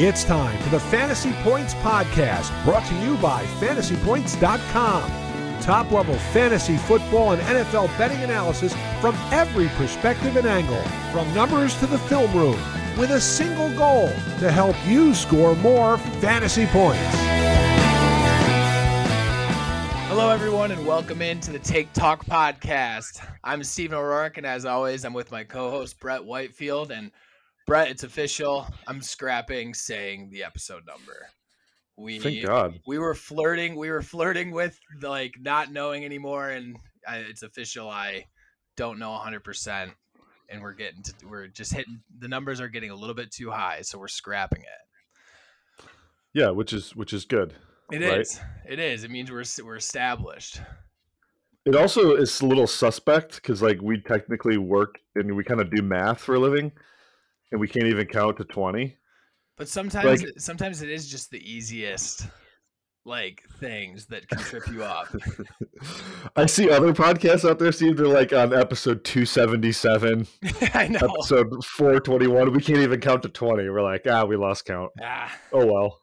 It's time for the Fantasy Points Podcast, brought to you by fantasypoints.com. Top level fantasy football and NFL betting analysis from every perspective and angle, from numbers to the film room, with a single goal to help you score more fantasy points. Hello, everyone, and welcome into the Take Talk podcast. I'm Steven O'Rourke, and as always, I'm with my co host, Brett Whitefield. And Brett, it's official. I'm scrapping saying the episode number. We Thank God. we were flirting. We were flirting with like not knowing anymore, and I, it's official. I don't know 100, percent and we're getting to we're just hitting the numbers are getting a little bit too high, so we're scrapping it. Yeah, which is which is good. It Right. is. It is. It means we're we're established. It also is a little suspect because like we technically work and we kind of do math for a living, and we can't even count to twenty. But sometimes, Like- sometimes it is just the easiest, like things that can trip you up. I see other podcasts out there, Steve. They're like on episode two seventy seven, I know. episode four twenty one. We can't even count to twenty. We're like, ah, we lost count. Ah, Oh well.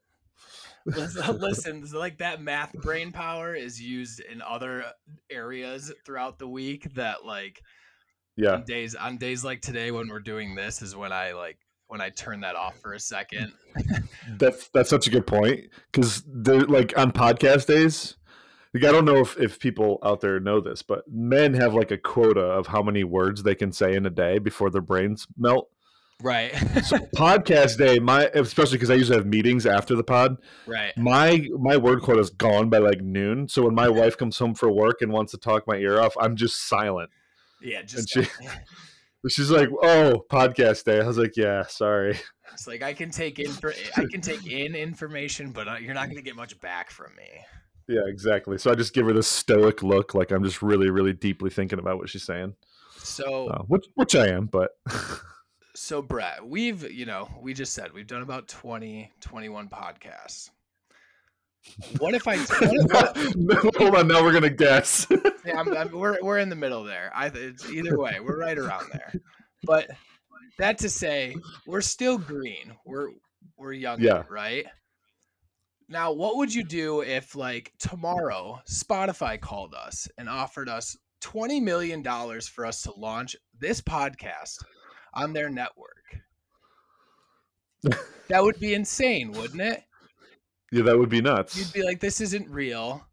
listen, listen, like that math brain power is used in other areas throughout the week. That like Yeah, on days on days like today when we're doing this is when I like when I turn that off for a second. that's that's such a good point because they're like on podcast days. Like, I don't know if, if people out there know this, but men have like a quota of how many words they can say in a day before their brains melt. Right. So podcast day, my especially because I usually have meetings after the pod. right. My my word quota is gone by like noon. So when my wife comes home for work and wants to talk my ear off, I'm just silent. Yeah. Just she- She's like, "Oh, podcast day." I was like, "Yeah, sorry." it's like I can take in for I can take in information, but you're not going to get much back from me. Yeah, exactly. So I just give her this stoic look, like I'm just really, really deeply thinking about what she's saying, So uh, which which I am. But So Brett, we've, you know, we just said we've done about 20, 21 podcasts. What if I what if- No, hold on, now we're gonna guess. yeah, I'm, I'm, we're we're in the middle there. I it's either way, we're right around there. But that to say, we're still green. We're we're young, Yeah. right? Now, what would you do if like tomorrow Spotify called us and offered us 20 million dollars for us to launch this podcast on their network? that would be insane, wouldn't it? Yeah, that would be nuts. you'd be like, "This isn't real."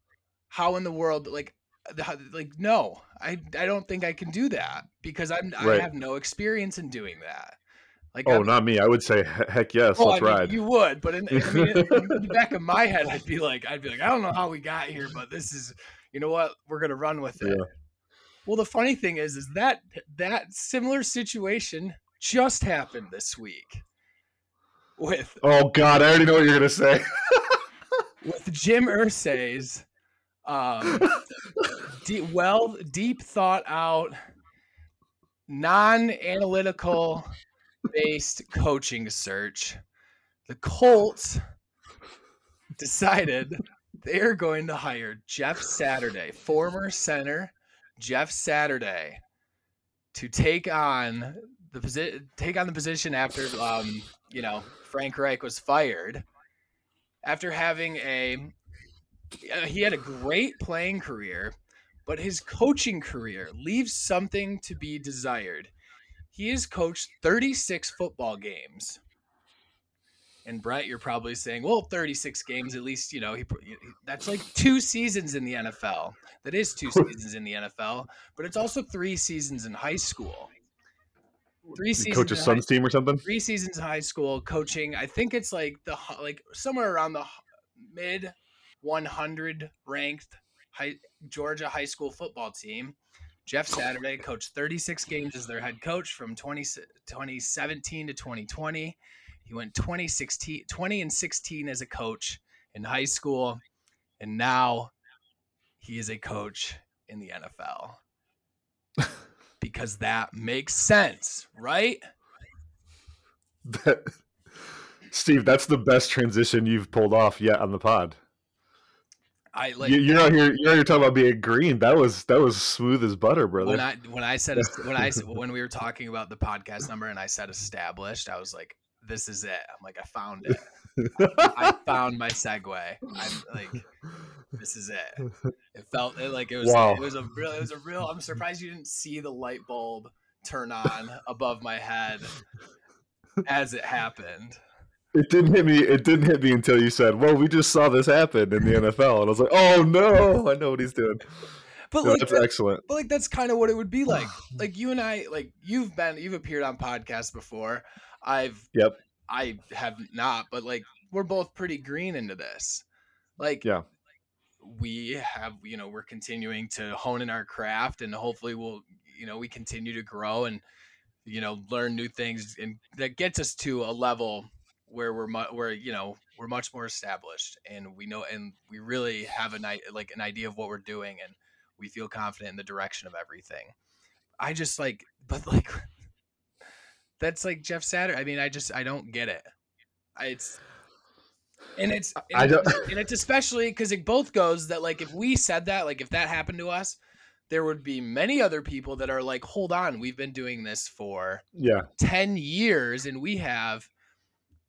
How in the world, like, uh, how- like, no, I, I don't think I can do that because I'm, I have no experience in doing that. Like, oh, I'm- not me. I would say, heck yes, oh, I let's mean, ride. you would, but in, I mean, in, in the back of my head, I'd be like, I'd be like, I don't know how we got here, but this is, you know what, we're gonna run with it. Yeah. Well, the funny thing is, is that that similar situation just happened this week with Oh God, I already know what you're gonna say. with Jim Irsay's um, deep, well, deep thought out, non-analytical based coaching search. The Colts decided they're going to hire Jeff Saturday, former center Jeff Saturday, to take on the position take on the position after um, you know Frank Reich was fired after having a uh, he had a great playing career, but his coaching career leaves something to be desired. He has coached 36 football games. And Brett, you're probably saying, "Well, 36 games at least, you know, he, he- that's like two seasons in the NFL. That is two seasons in the NFL, but it's also three seasons in high school. Three seasons coach a son's team or something. three seasons in high school coaching. I think it's like the like somewhere around the mid 100 ranked high, Georgia high school football team. Jeff Saturday coached 36 games as their head coach from 20, 2017 to 2020. He went 2016 20 and 16 as a coach in high school and now he is a coach in the NFL. Because that makes sense, right? That- Steve, that's the best transition you've pulled off yet on the pod. I like you, you're out here. You're here talking about being green. That was that was smooth as butter, brother. when I when I said when I when we were talking about the podcast number and I said established, I was like, this is it. I'm like, I found it. I found my segue. I'm like, this is it. It felt it, like it was. Wow. It was a real. It was a real. I'm surprised you didn't see the light bulb turn on above my head as it happened. It didn't hit me. It didn't hit me until you said, "Well, we just saw this happen in the NFL," and I was like, "Oh no, I know what he's doing." But Yeah, like, that's that- excellent. but like that's kind of what it would be like. Like you and I, like you've been, you've appeared on podcasts before. I've, Yep. I have not, but like we're both pretty green into this. Like, Yeah. we have, you know, we're continuing to hone in our craft, and hopefully we'll, you know, we continue to grow and, you know, learn new things, and that gets us to a level where we're, mu- where you know, we're much more established, and we know, and we really have an, like an idea of what we're doing, and we feel confident in the direction of everything. I just like, but like, that's like Jeff Satter. I mean, I just I don't get it. I, it's and it's and, I don't- and it's especially because it both goes that like if we said that like if that happened to us, there would be many other people that are like, hold on, we've been doing this for Yeah. 10 years and we have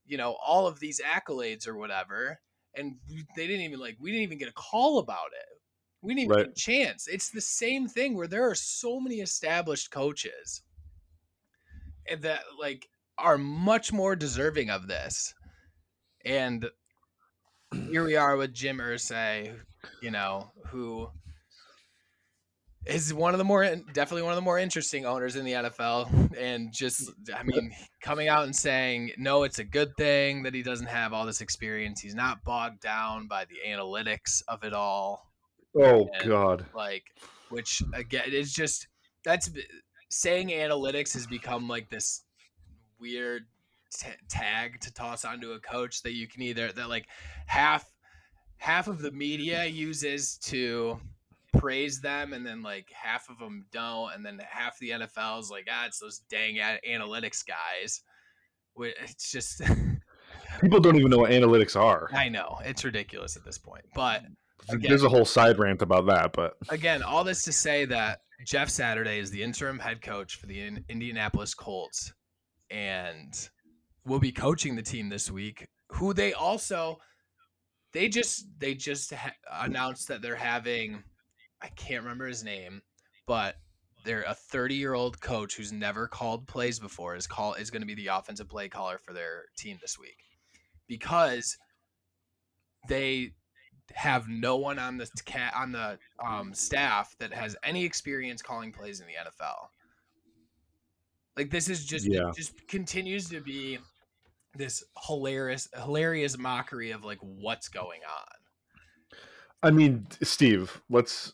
you know all of these accolades or whatever and they didn't even like we didn't even get a call about it we didn't even Right. get a chance it's the same thing where there are so many established coaches that like are much more deserving of this. And here we are with jim Irsay, you know who is one of the more definitely one of the more interesting owners in the NFL and just I mean coming out and saying no it's a good thing that he doesn't have all this experience. He's not bogged down by the analytics of it all. Oh And- God. like which again it's just that's saying analytics has become like this weird t- tag to toss onto a coach that you can either that like half half of the media uses to praise them and then like half of them don't and then half the NFL is like ah it's those dang analytics guys. It's just People don't even know what analytics are. I know. It's ridiculous at this point. But again- There's a whole side rant about that, but again, all this to say that Jeff Saturday is the interim head coach for the In- Indianapolis Colts and will be coaching the team this week. Who they also they just they just ha- announced that they're having I can't remember his name, but they're a 30 year old coach who's never called plays before is call is going to be the offensive play caller for their team this week because they have no one on the cat on the um, staff that has any experience calling plays in the NFL. Like this is just Yeah. just continues to be this hilarious hilarious mockery of like what's going on. I mean, Steve, let's.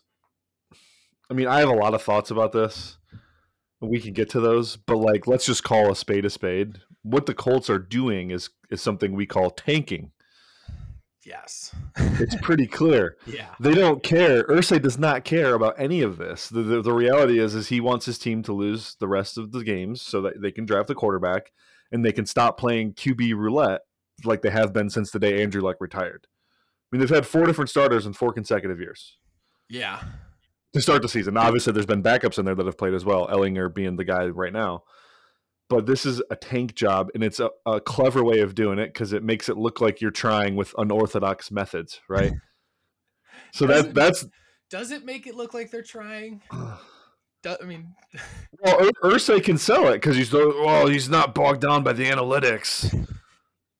I mean, I have a lot of thoughts about this. We can get to those, but like, let's just call a spade a spade. What the Colts are doing is is something we call tanking. Yes. It's pretty clear. yeah. They don't care. Irsay does not care about any of this. The, the, the reality is, is he wants his team to lose the rest of the games so that they can draft the quarterback and they can stop playing QB roulette like they have been since the day Andrew Luck retired. I mean, they've had four different starters in four consecutive years Yeah. to start the season. Now, obviously, there's been backups in there that have played as well. Ehlinger being the guy right now, but this is a tank job, and it's a, a clever way of doing it because it makes it look like you're trying with unorthodox methods, right? so that that's Does it make it look like they're trying? Do, I mean, well, Ur- Irsay can sell it because he's well, he's not bogged down by the analytics.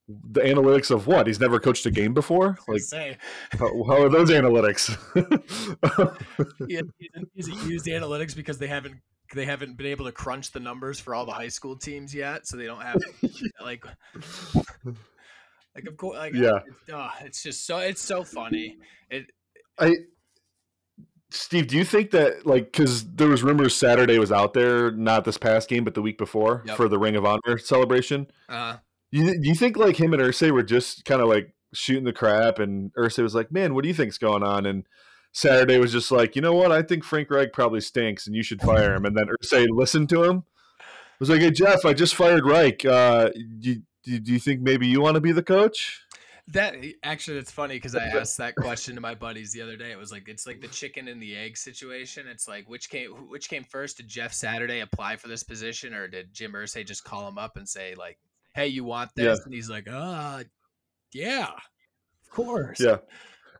The analytics of what? He's never coached a game before. Like, say how, how are those analytics? he hasn't, used analytics because they haven't they haven't been able to crunch the numbers for all the high school teams yet, so they don't have like like of course like Yeah. it's, uh, it's just so it's so funny. It I Steve, do you think that like because there was rumors Saturday was out there, not this past game, but the week before Yep. for the Ring of Honor celebration? uh You, do you think like him and Irsay were just kind of like shooting the crap, and Irsay was like, "Man, what do you think's going on?" And Saturday was just like, "You know what? I think Frank Reich probably stinks, and you should fire him." And then Irsay listened to him. I Was like, "Hey Jeff, I just fired Reich. Uh, do, do, do you think maybe you want to be the coach?" that actually it's funny because I asked that question to my buddies the other day. It was like it's like the chicken and the egg situation. It's like which came which came first? Did Jeff Saturday apply for this position, or did Jim Irsay just call him up and say like, hey, you want this? Yeah. And he's like, uh, yeah, of course. Yeah.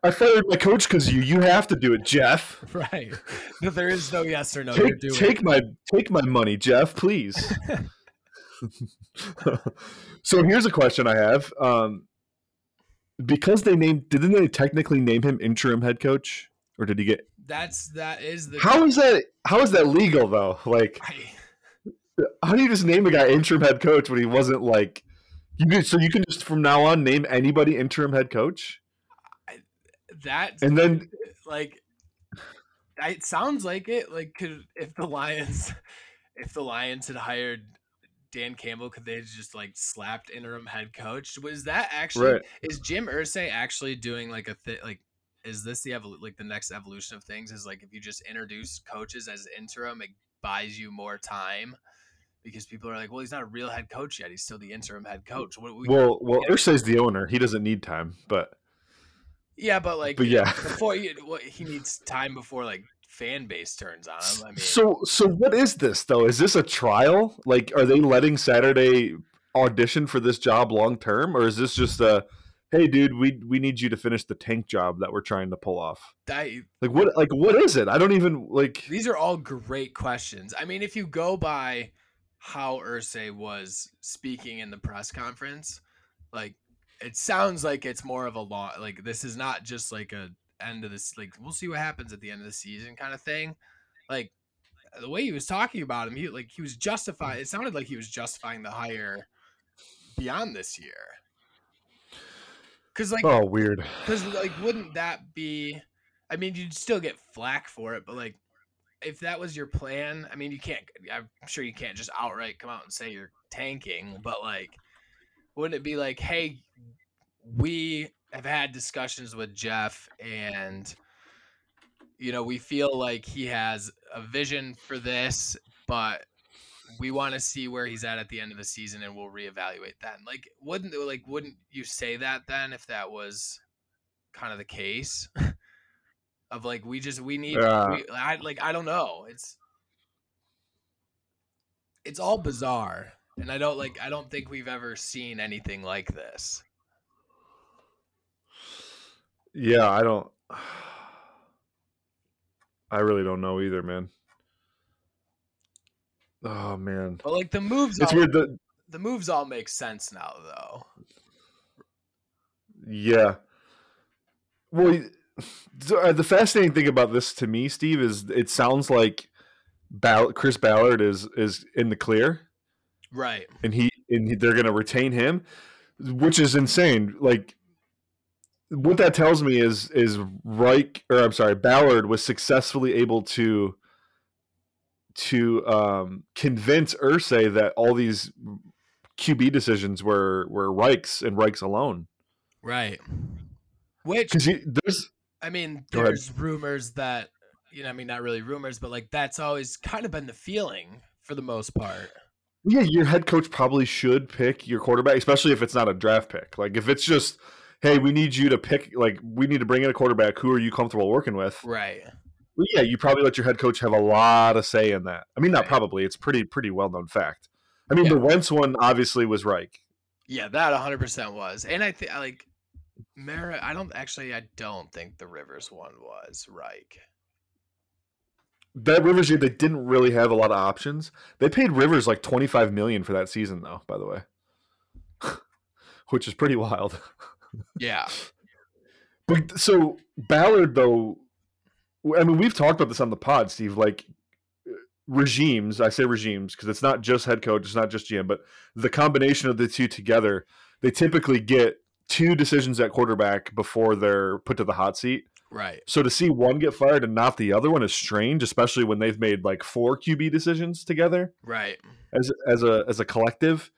I fired my coach because you. You have to do it, Jeff. Right. No, there is no yes or no. You're Take, doing take my take my money, Jeff, please. so here's a question I have. Um, because they named, didn't they technically name him interim head coach, or did he get? That's that is the How is that? How is that legal though? Like, I- how do you just name a guy interim head coach when he wasn't like? You can, so you can just from now on name anybody interim head coach, that and then like it sounds like it like could if the lions if the lions had hired dan campbell could they have just like slapped interim head coach was that actually Right. is jim irsay actually doing like a thing like is this the evol- like the next evolution of things is like if you just introduce coaches as interim it buys you more time because people are like well he's not a real head coach yet he's still the interim head coach what we, well, well, Irsay's the owner. He doesn't need time, but yeah but like but yeah. before you, what, he needs time before like fan base turns on him. I mean, So so what is this though? Is this a trial? Like are they letting Saturday audition for this job long term or is this just a hey dude, we we need you to finish the tank job that we're trying to pull off? I, Like what like what is it? I don't even like these are all great questions. I mean, if you go by how Irsay was speaking in the press conference, like it sounds like it's more of a law. Like this is not just like a end of this. Like we'll see what happens at the end of the season kind of thing. Like the way he was talking about him, he like he was justifying. It sounded like he was justifying the hire beyond this year. Cause like oh weird. Because like, wouldn't that be? I mean, you'd still get flack for it, but like, if that was your plan, I mean, you can't. I'm sure you can't just outright come out and say you're tanking, but like, wouldn't it be like, hey, we have had discussions with Jeff, and you know, we feel like he has a vision for this, but we want to see where he's at at the end of the season and we'll reevaluate then. Like wouldn't like wouldn't you say that then if that was kind of the case? of like we just we need Yeah. we, I like I don't know. It's it's all bizarre and I don't like I don't think we've ever seen anything like this. Yeah, I don't I really don't know either, man. Oh man. But like the moves It's all, weird that the moves all make sense now though. Yeah. Well, uh, the fascinating thing about this to me, Steve, is it sounds like Ball- Chris Ballard is is in the clear, Right. and he and he, they're going to retain him, which is insane. Like, what that tells me is is Reich, or I'm sorry, Ballard was successfully able to to um, convince Irsay that all these QB decisions were were Reich's and Reich's alone. Right. Which Because there's I mean, there's rumors that you know, I mean, not really rumors, but like that's always kind of been the feeling for the most part. Yeah, your head coach probably should pick your quarterback, especially if it's not a draft pick. Like if it's just, hey, we need you to pick, like we need to bring in a quarterback. Who are you comfortable working with? Right. Well, yeah, you probably let your head coach have a lot of say in that. I mean, not Right. probably. It's pretty pretty well known fact. I mean, Yeah. the Wentz one obviously was Reich. Yeah, that 100% was. And I think like Mara, I don't actually I don't think the Rivers one was Reich. That Rivers year, they didn't really have a lot of options. They paid Rivers like twenty five million for that season, though. By the way, which is pretty wild. Yeah. But so Ballard, though, I mean, we've talked about this on the pod, Steve. Like uh, regimes, I say regimes because it's not just head coach, it's not just GM, but the combination of the two together, they typically get two decisions at quarterback before they're put to the hot seat. Right. So to see one get fired and not the other one is strange, especially when they've made like four QB decisions together Right. as as a as a collective.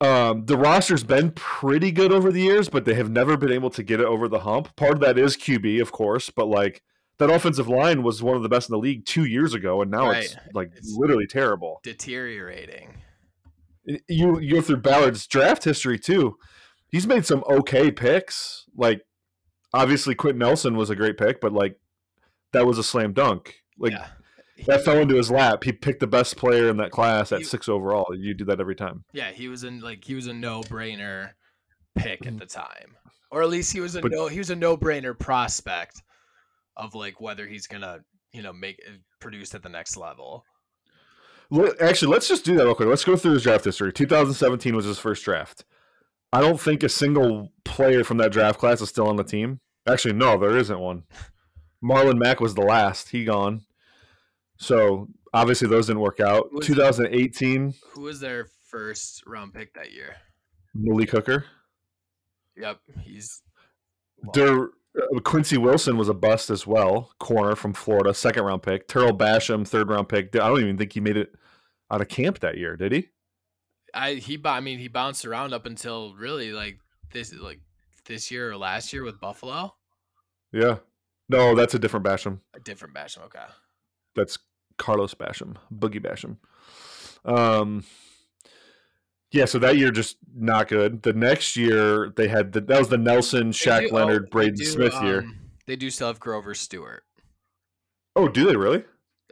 Um, the roster's been pretty good over the years, but they have never been able to get it over the hump. Part of that is QB, of course, but like that offensive line was one of the best in the league two years ago, and now it's like It's- literally terrible. Deteriorating. You you go through Ballard's draft history too. He's made some okay picks. Like obviously Quenton Nelson was a great pick, but like that was a slam dunk. Like yeah. that fell into his lap. He picked the best player in that class at He- six overall. You do that every time. Yeah, he was in like he was a no brainer pick at the time, or at least he was a But- no he was a no brainer prospect of like whether he's gonna you know make uh, produce at the next level. Actually, let's just do that real quick. Let's go through his draft history. 2017 was his first draft. I don't think a single player from that draft class is still on the team. Actually, no, there isn't one. Marlon Mack was the last. He gone. So obviously those didn't work out. Was- 2018, Who was their first round pick that year? Malik Hooker. Yep, he's well, There, uh, Quincy Wilson was a bust as well. Corner from Florida, second round pick. Tarell Basham, third round pick. I don't even think he made it out of camp that year, did he? I he I mean he bounced around up until really like this like this year or last year with Buffalo. Yeah. No, that's a different Basham. A different Basham. Okay. That's Carlos Basham, Boogie Basham. Um, yeah, so that year just not good. The next year they had the, that was the Nelson, Shaq do- oh, Leonard, they Braden do, Smith year. um, They do still have Grover Stewart. Oh, do they really?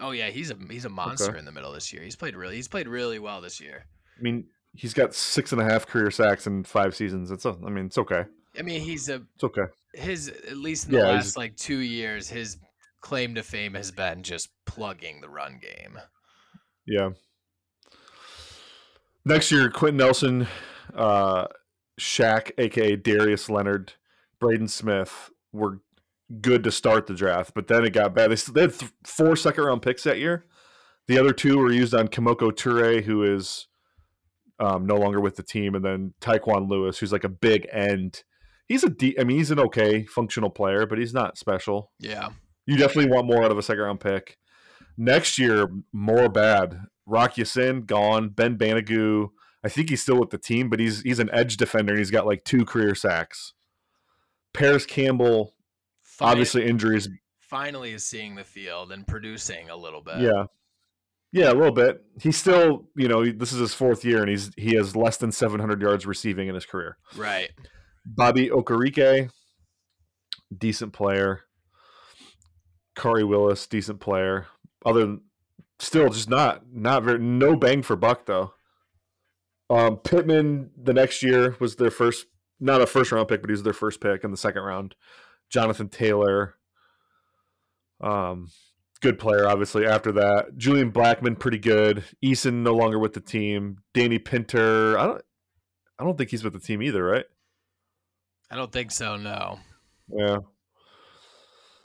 Oh yeah, he's a he's a monster in the middle this year. He's played really he's played really well this year. I mean, he's got six and a half career sacks in five seasons. It's, a, I mean, it's okay. I mean, he's a It's okay. his at least in the Yeah, last like two years, his claim to fame has been just plugging the run game. Yeah. Next year, Quenton Nelson, uh, Shaq, aka Darius Leonard, Braden Smith were good to start the draft, but then it got bad. They, they had th- four second round picks that year. The other two were used on Kemoko Turay, who is um, no longer with the team, and then Tyquan Lewis, who's like a big end. He's a de- I mean, he's an okay functional player, but he's not special. Yeah. You definitely want more out of a second round pick. Next year, more bad. Rock Ya-Sin gone. Ben Banogu, I think he's still with the team, but he's he's an edge defender and he's got like two career sacks. Parris Campbell, Fin- obviously injuries. finally is seeing the field and producing a little bit. Yeah. Yeah, a little bit. He's still, you know, this is his fourth year and he's he has less than 700 yards receiving in his career. Right. Bobby Okereke, decent player. Khari Willis, decent player. Other than still just not not very no bang for buck though. Um, Pittman the next year was their first not a first round pick, but he was their first pick in the second round. Jonathan Taylor, um, good player obviously. After that, Julian Blackmon pretty good. Eason no longer with the team. Danny Pinter, I don't I don't think he's with the team either, right? I don't think so, no. Yeah.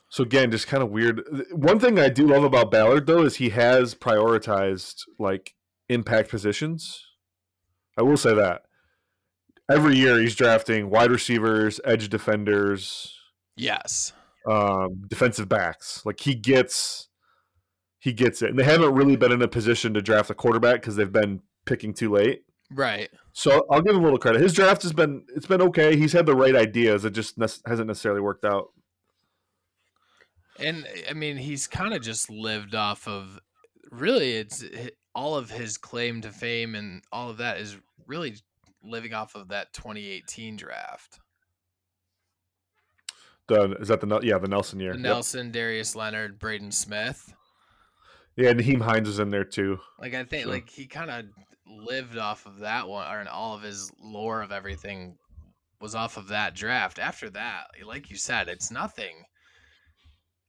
So again, just kind of weird. One thing I do love about Ballard though is he has prioritized like impact positions. I will say that. Every year he's drafting wide receivers, edge defenders, Yes. Um, defensive backs. Like he gets he gets it. And they haven't really been in a position to draft a quarterback because they've been picking too late. Right. So I'll give him a little credit. His draft has been it's been okay. He's had the right ideas. It just ne- hasn't necessarily worked out. And I mean, he's kind of just lived off of really it's all of his claim to fame and all of that is really living off of that 2018 draft. The is that the yeah the Nelson year? The Yep. Nelson, Darius Leonard, Braden Smith. Yeah, and Nyheim Hines is in there too. Like I think Sure. like he kind of lived off of that one or all of his lore of everything was off of that draft. After that, like you said, it's nothing.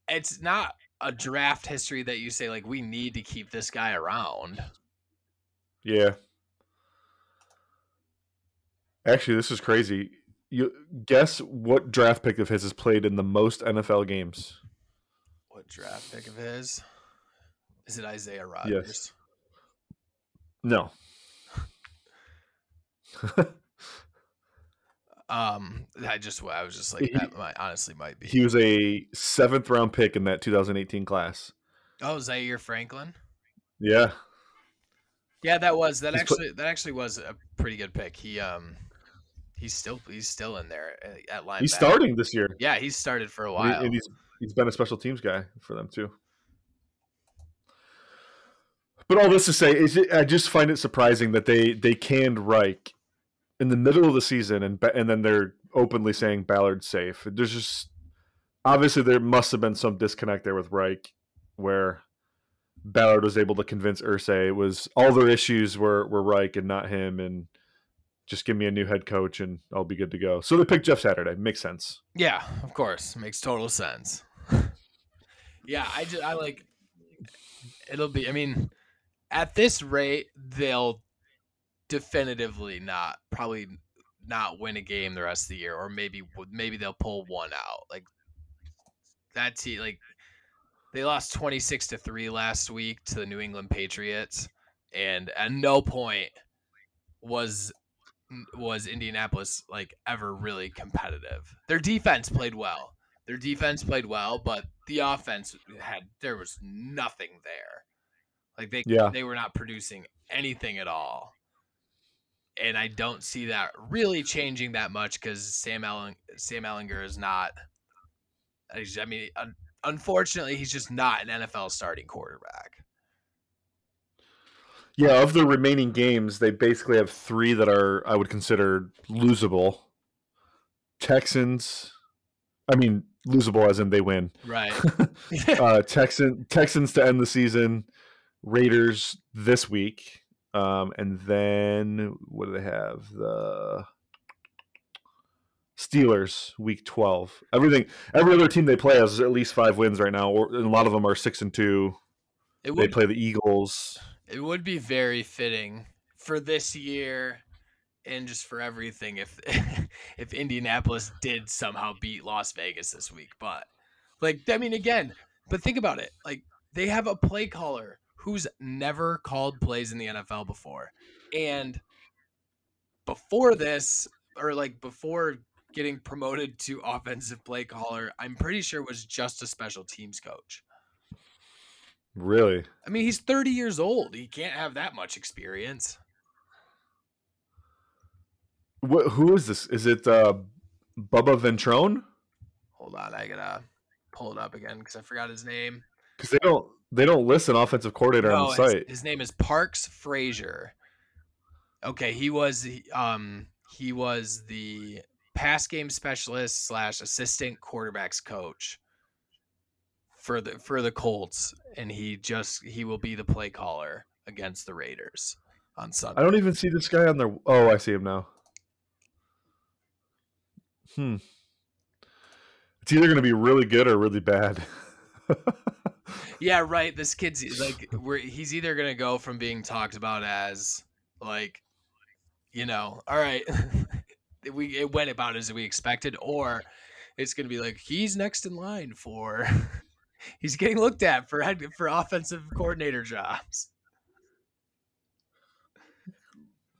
It's not a draft history that you say like we need to keep this guy around. Yeah. Actually, this is crazy. You guess what draft pick of his has played in the most NFL games? What draft pick of his? Is it Isaiah Rodgers? No. Um, I just I was just like that might honestly might be. he was a seventh round pick in that 2018 class. oh, Zaire Franklin. Yeah. Yeah, that was that He's put- actually that actually was a pretty good pick. He um he's still he's still in there eh, at- line. He's starting this year. Yeah, he's started for a while. And he's he's been a special teams guy for them too. But all this to say is, it, I just find it surprising that they they canned Reich in the middle of the season, and and then they're openly saying Ballard's safe. There's just obviously there must have been some disconnect there with Reich, where Ballard was able to convince Irsay it was all their issues were were Reich and not him, and just give me a new head coach and I'll be good to go. So they picked Jeff Saturday. Makes sense. Yeah, of course, makes total sense. yeah, I just I like it'll be. I mean, at this rate, they'll definitively not probably not win a game the rest of the year, or maybe maybe they'll pull one out. Like that team, like they lost twenty six to three last week to the New England Patriots, and at no point was was Indianapolis like ever really competitive. Their defense played well. Their defense played well, but the offense had there was nothing there. Like they Yeah. they were not producing anything at all. And I don't see that really changing that much because Sam Allen Sam Ehlinger is not. I I mean, un, unfortunately, he's just not an NFL starting quarterback. Yeah, of the remaining games, they basically have three that are I would consider losable. Texans, I mean losable as in they win. Right. uh, Texan Texans to end the season, Raiders this week, um, and then what do they have? The Steelers week twelve. Everything, every other team they play has at least five wins right now, or, and a lot of them are six and two. It They play the Eagles. It would be very fitting for this year and just for everything if if Indianapolis did somehow beat Las Vegas this week. But like I mean again, but think about it. Like they have a play caller who's never called plays in the NFL before. And before this or like before getting promoted to offensive play caller, I'm pretty sure was just a special teams coach. Really? I mean, he's 30 years old. He can't have that much experience. Wh- who is this? Is it uh, Bubba Ventrone? Hold on, I gotta pull it up again because I forgot his name. Because they don't they don't list an offensive coordinator on No, the his, site. his name is Parks Frazier. Okay, he was um he was the pass game specialist slash assistant quarterbacks coach for the for the Colts, and he just he will be the play caller against the Raiders on Sunday. I don't even see this guy on there. Oh, I see him now. Hmm. It's either going to be really good or really bad. Yeah, right. This kid's like, we're, he's either gonna go from being talked about as like, you know, all right, we it went about as we expected, or it's gonna be like he's next in line for, he's getting looked at for for offensive coordinator jobs.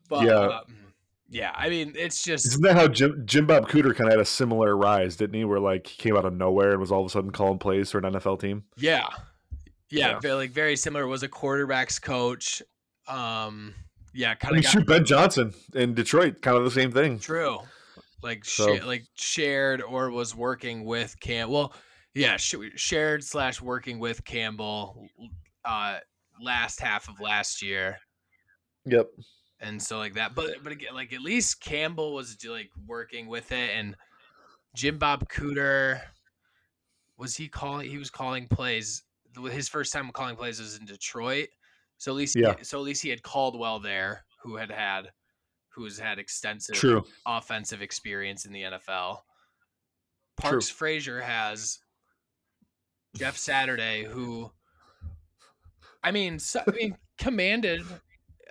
But Yeah. um, yeah, I mean, it's just Isn't that how Jim, Jim Bob Cooter kind of had a similar rise, didn't he? Where like he came out of nowhere and was all of a sudden calling plays for an NFL team. Yeah. Yeah, Yeah. very, like very similar. Was a quarterbacks coach. Um, yeah, I kind mean, of shoot, Ben Johnson in Detroit, kind of the same thing. true. Like So- sha- like shared or was working with Cam. Well, yeah, sh- shared slash working with Campbell. Uh, last half of last year, Yep. and so like that. But but again, like at least Campbell was like working with it, and Jim Bob Cooter was he calling? He was calling plays. His first time calling plays was in Detroit, so at least Yeah. so at least he had Caldwell there, who had had who has had extensive True. offensive experience in the NFL. True. Parks Frazier has Jeff Saturday, who I mean, so, I mean, commanded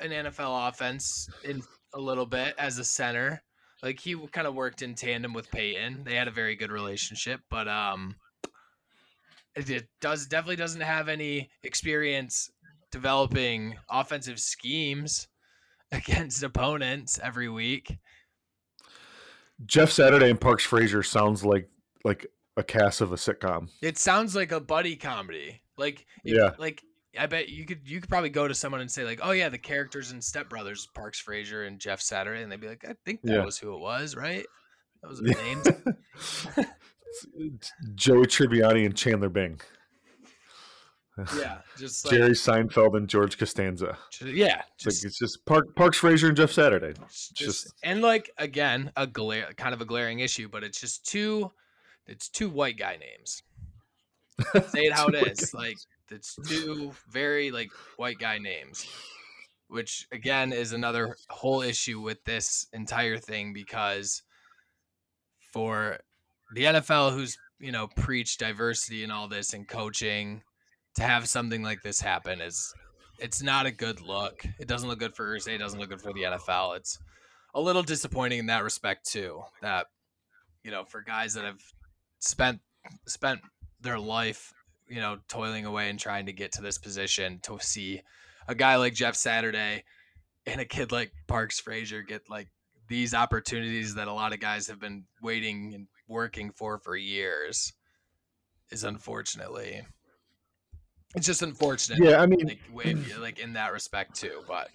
an NFL offense in a little bit as a center. Like he kind of worked in tandem with Peyton. They had a very good relationship, but um, it, does definitely doesn't have any experience developing offensive schemes against opponents every week. Jeff Saturday and Parks Frazier sounds like like a cast of a sitcom. It sounds like a buddy comedy. Like if- Yeah. like I bet you could you could probably go to someone and say like, "Oh yeah, the characters in Step Brothers, Parks Frazier and Jeff Saturday," and they'd be like, "I think that Yeah. was who it was, right? That was the names." Joey Tribbiani and Chandler Bing. yeah, just like Jerry Seinfeld and George Costanza. ju- yeah, It's like just, it's just Park, Parks Frazier and Jeff Saturday. just, just- and like again, a glare kind of a glaring issue, but it's just two it's two white guy names. Say it how it is. Like it's two very like white guy names, which again is another whole issue with this entire thing because for the NFL, who's you know preached diversity and all this and coaching, to have something like this happen is it's not a good look. It doesn't look good for Irsay. It doesn't look good for the NFL. It's a little disappointing in that respect too. That you know, for guys that have spent spent their life, you know, toiling away and trying to get to this position, to see a guy like Jeff Saturday and a kid like Parks Frazier get like these opportunities that a lot of guys have been waiting and working for for years is unfortunately it's just unfortunate. Yeah, I mean, like, like in that respect too, but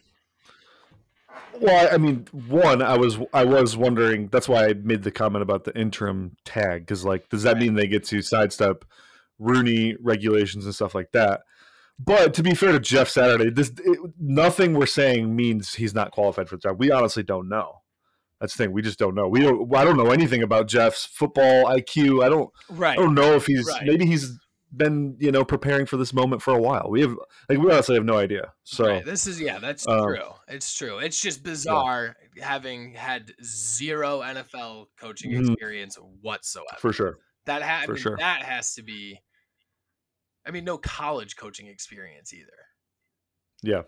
well, I mean, one, I was I was wondering. That's why I made the comment about the interim tag because, like, does that right. mean they get to sidestep Rooney regulations and stuff like that? But to be fair to Jeff Saturday, this it, nothing we're saying means he's not qualified for the job. We honestly don't know. That's the thing. We just don't know. We don't. I don't know anything about Jeff's football IQ. I don't. Right. I don't know if he's right. maybe he's been you know preparing for this moment for a while. We have like we honestly have no idea. So right. this is yeah, that's um, true. It's true. It's just bizarre yeah. having had zero NFL coaching mm-hmm. experience whatsoever. For sure. That ha- for I mean, sure. That has to be. I mean, no college coaching experience either. Yeah.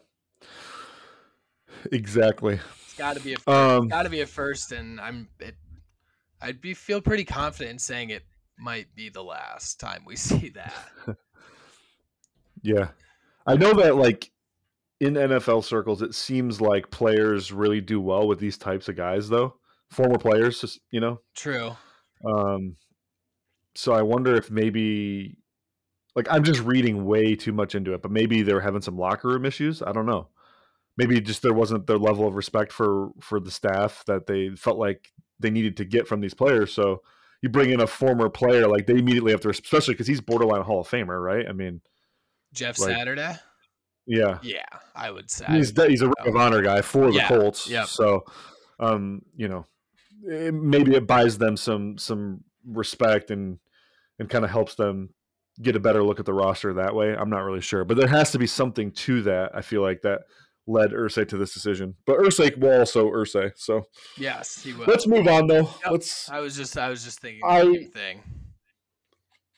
Exactly. It's got to be a first, um, got to be a first, and I'm. It, I'd be feel pretty confident in saying it might be the last time we see that. yeah. I know that like in NFL circles it seems like players really do well with these types of guys though. Former players just, you know. True. Um so I wonder if maybe like I'm just reading way too much into it, but maybe they're having some locker room issues. I don't know. Maybe just there wasn't the level of respect for for the staff that they felt like they needed to get from these players. So you bring in a former player, like they immediately have to, especially because he's borderline Hall of Famer, right? I mean, Jeff like, Saturday. Yeah, yeah, I would say he's he's a ring of honor guy for the yeah, Colts. Yeah. So, um, you know, it, maybe it buys them some some respect and and kind of helps them get a better look at the roster that way. I'm not really sure, but there has to be something to that. I feel like that led Irsay to this decision. But Irsay will also Irsay. So yes, he will. Let's move on though. Yep. Let's. I was just I was just thinking I, the same thing.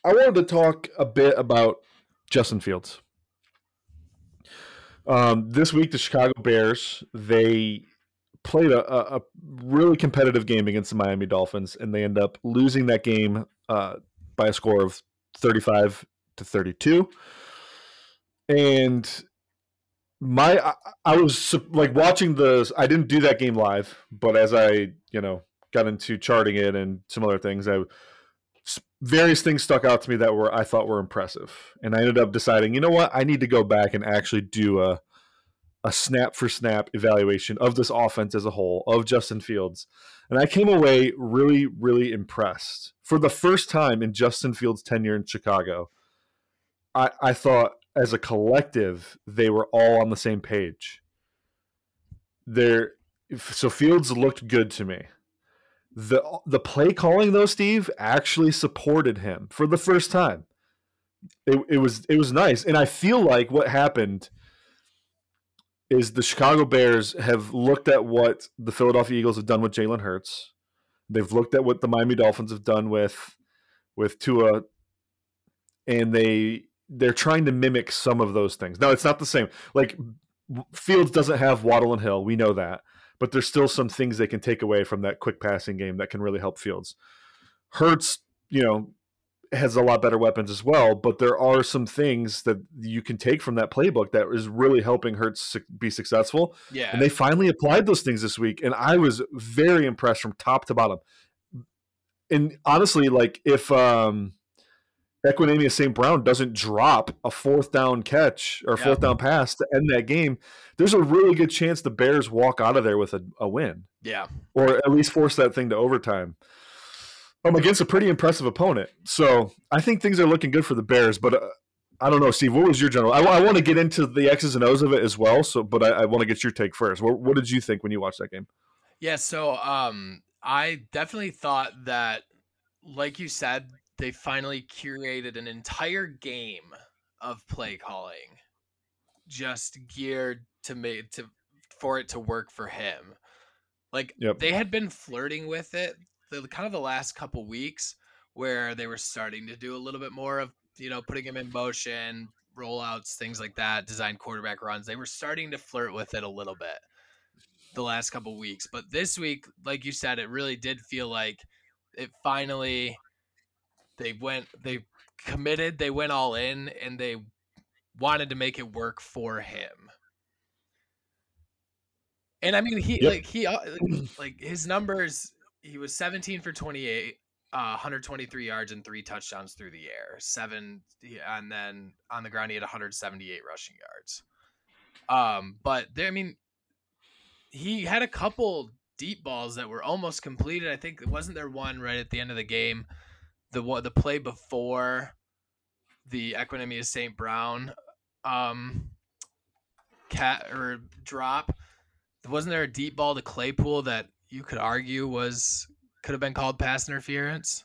I wanted to talk a bit about Justin Fields. Um, this week, the Chicago Bears they played a, a, really competitive game against the Miami Dolphins, and they end up losing that game uh, by a score of thirty-five to thirty-two. And my I, I, was like watching the i didn't do that game live but as i you know got into charting it and similar things i various things stuck out to me that were i thought were impressive. And i ended up deciding you know what? I need to go back and actually do a a snap for snap evaluation of this offense as a whole of justin fields. And i came away really really impressed. For the first time in justin fields tenure in chicago i i thought as a collective, they were all on the same page. There, so Fields looked good to me. the The play calling though, Steve, actually supported him for the first time. It, it was it was nice, and I feel like what happened is the Chicago Bears have looked at what the Philadelphia Eagles have done with Jalen Hurts. They've looked at what the Miami Dolphins have done with with Tua, and they they're trying to mimic some of those things. Now it's not the same. Like Fields doesn't have Waddle and Hill, we know that, but there's still some things they can take away from that quick passing game that can really help Fields. Hurts, you know, has a lot better weapons as well, but there are some things that you can take from that playbook that is really helping Hurts be successful. Yeah. And they finally applied those things this week and I was very impressed from top to bottom. And honestly, like if um Equanimeous St. Brown doesn't drop a fourth down catch or fourth down pass to end that game, there's a really good chance the Bears walk out of there with a, a win. Yeah. Or at least force that thing to overtime. I'm against a pretty impressive opponent. So I think things are looking good for the Bears, but uh, I don't know, Steve. What was your general? I, I, want to get into the X's and O's of it as well. So, but I, I want to get your take first. What, what, did you think when you watched that game? Yeah, so um, I definitely thought that, like you said, they finally curated an entire game of play calling just geared to make to for it to work for him. Like Yep. they had been flirting with it the kind of the last couple weeks where they were starting to do a little bit more of, you know, putting him in motion, rollouts, things like that, design quarterback runs. They were starting to flirt with it a little bit the last couple weeks. But this week, like you said, it really did feel like it finally they went they committed, they went all in and they wanted to make it work for him. And I mean, he Yep. like he uh, like his numbers. He was 17 for 28, uh, 123 yards and three touchdowns through the air. Seven, and then on the ground he had 178 rushing yards. Um, but there, I mean, he had a couple deep balls that were almost completed. I think wasn't there one right at the end of the game, the what the play before the Equanimeous St. Brown um cat or drop. Wasn't there a deep ball to Claypool that you could argue was could have been called pass interference?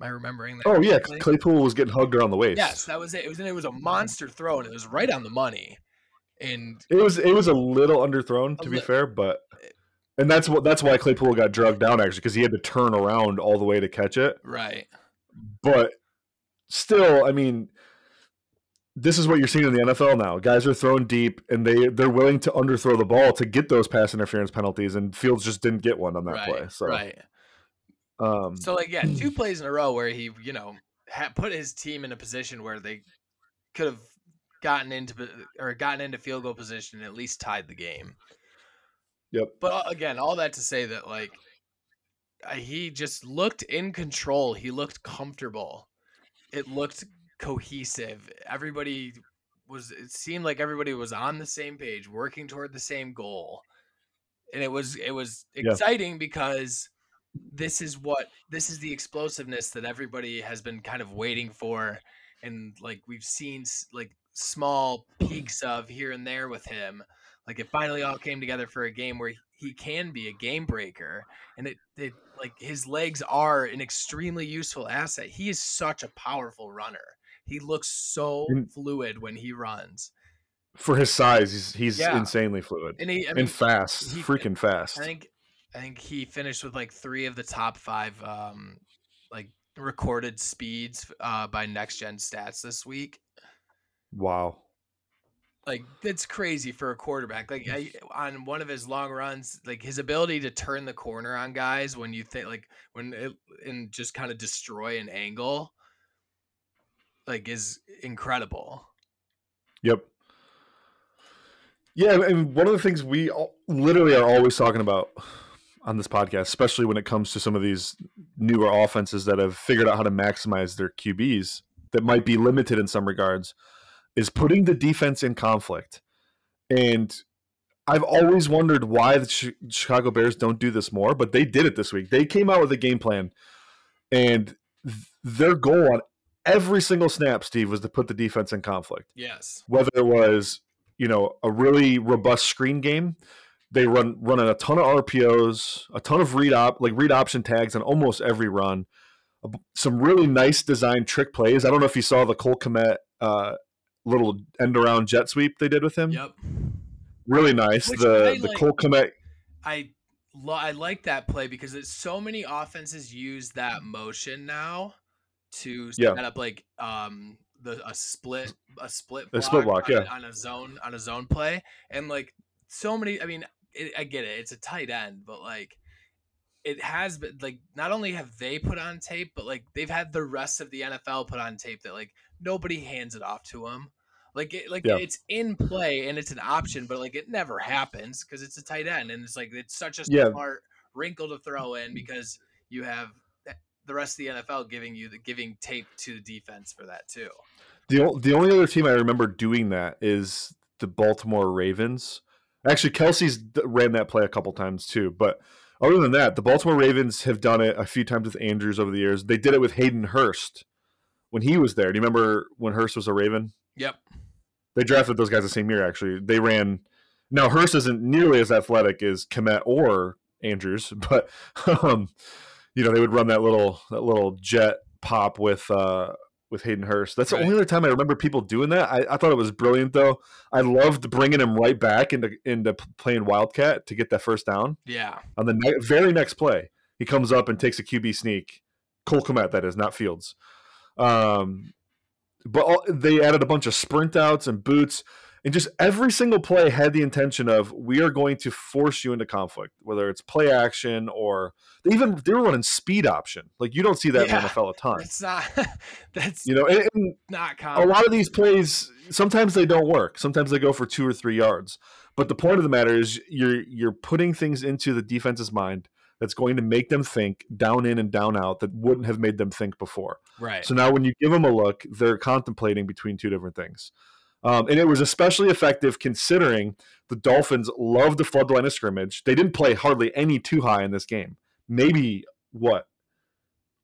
Am I remembering that? Oh yeah, correctly? Claypool was getting hugged around the waist. Yes, that was it. It was it was a monster throw and it was right on the money. And It was it was a little underthrown to be fair, but and that's what that's why Claypool got drugged down actually because he had to turn around all the way to catch it. right. But still, I mean, this is what you're seeing in the NFL now. Guys are thrown deep and they they're willing to underthrow the ball to get those pass interference penalties, and Fields just didn't get one on that right. play. So, Right. um, So like yeah, two plays in a row where he, you know, put his team in a position where they could have gotten into or gotten into field goal position and at least tied the game. Yep. But uh, again, all that to say that like he just looked in control. He looked comfortable. It looked cohesive. Everybody was it seemed like everybody was on the same page, working toward the same goal. And it was it was Yeah. exciting because this is what this is the explosiveness that everybody has been kind of waiting for and like we've seen like small peaks of here and there with him like it finally all came together for a game where he can be a game breaker and it, it like his legs are an extremely useful asset he is such a powerful runner he looks so And- fluid when he runs for his size, he's he's Yeah. insanely fluid and he i and fast, he- freaking fast. I think I think he finished with like three of the top five um like recorded speeds uh by next gen stats this week. wow. Like that's crazy for a quarterback. Like I, on one of his long runs, like his ability to turn the corner on guys when you think like when it and just kind of destroy an angle like is incredible. Yep. Yeah, and one of the things we all, literally are always talking about on this podcast, especially when it comes to some of these newer offenses that have figured out how to maximize their QBs that might be limited in some regards, is putting the defense in conflict. And I've always wondered why the Chicago Bears don't do this more, but they did it this week. They came out with a game plan, and th- their goal on every single snap, Steve, was to put the defense in conflict Yes. whether it was you know a really robust screen game they run running a ton of rpos a ton of read op like read option tags on almost every run some really nice design trick plays i don't know if you saw the cole Kmet, uh little end around jet sweep they did with him Yep. really nice Which the the like. cole Kmet, I lo- I like that play because it's so many offenses use that motion now to Yeah. set up like um the a split a split A split block, on, yeah. on a zone on a zone play and like so many I mean it, I get it it's a tight end but like it has been like not only have they put on tape but like they've had the rest of the NFL put on tape that like nobody hands it off to him. like it like Yeah. it's in play and it's an option but like it never happens because it's a tight end and it's like it's such a Yeah. smart wrinkle to throw in because you have the rest of the NFL giving you the giving tape to the defense for that too. the, the only other team i remember doing that is the baltimore ravens actually Kelce's ran that play a couple times too but other than that the baltimore ravens have done it a few times with andrews over the years they did it with hayden hurst when he was there do you remember when hurst was a raven Yep. they drafted those guys the same year actually they ran now hurst isn't nearly as athletic as Kmet or andrews but um you know they would run that little that little jet pop with uh with Hayden Hurst. That's Right. the only other time I remember people doing that. I, I thought it was brilliant though. I loved bringing him right back into into playing Wildcat to get that first down Yeah. on the ne- very next play. He comes up and takes a QB sneak. Cole Kmet, that is, not Fields. Um, but all, they added a bunch of sprint outs and boots, and just every single play had the intention of we are going to force you into conflict, whether it's play action or they even they were running speed option. Like you don't see that in Yeah. the NFL a ton. It's not. That's You know, and, and not a lot of these plays sometimes they don't work. Sometimes they go for two or three yards. But the point of the matter is you're you're putting things into the defense's mind that's going to make them think down in and down out that wouldn't have made them think before. Right. So now when you give them a look, they're contemplating between two different things. Um, and it was especially effective considering the Dolphins love to flood the line of scrimmage. They didn't play hardly any two high in this game. Maybe what?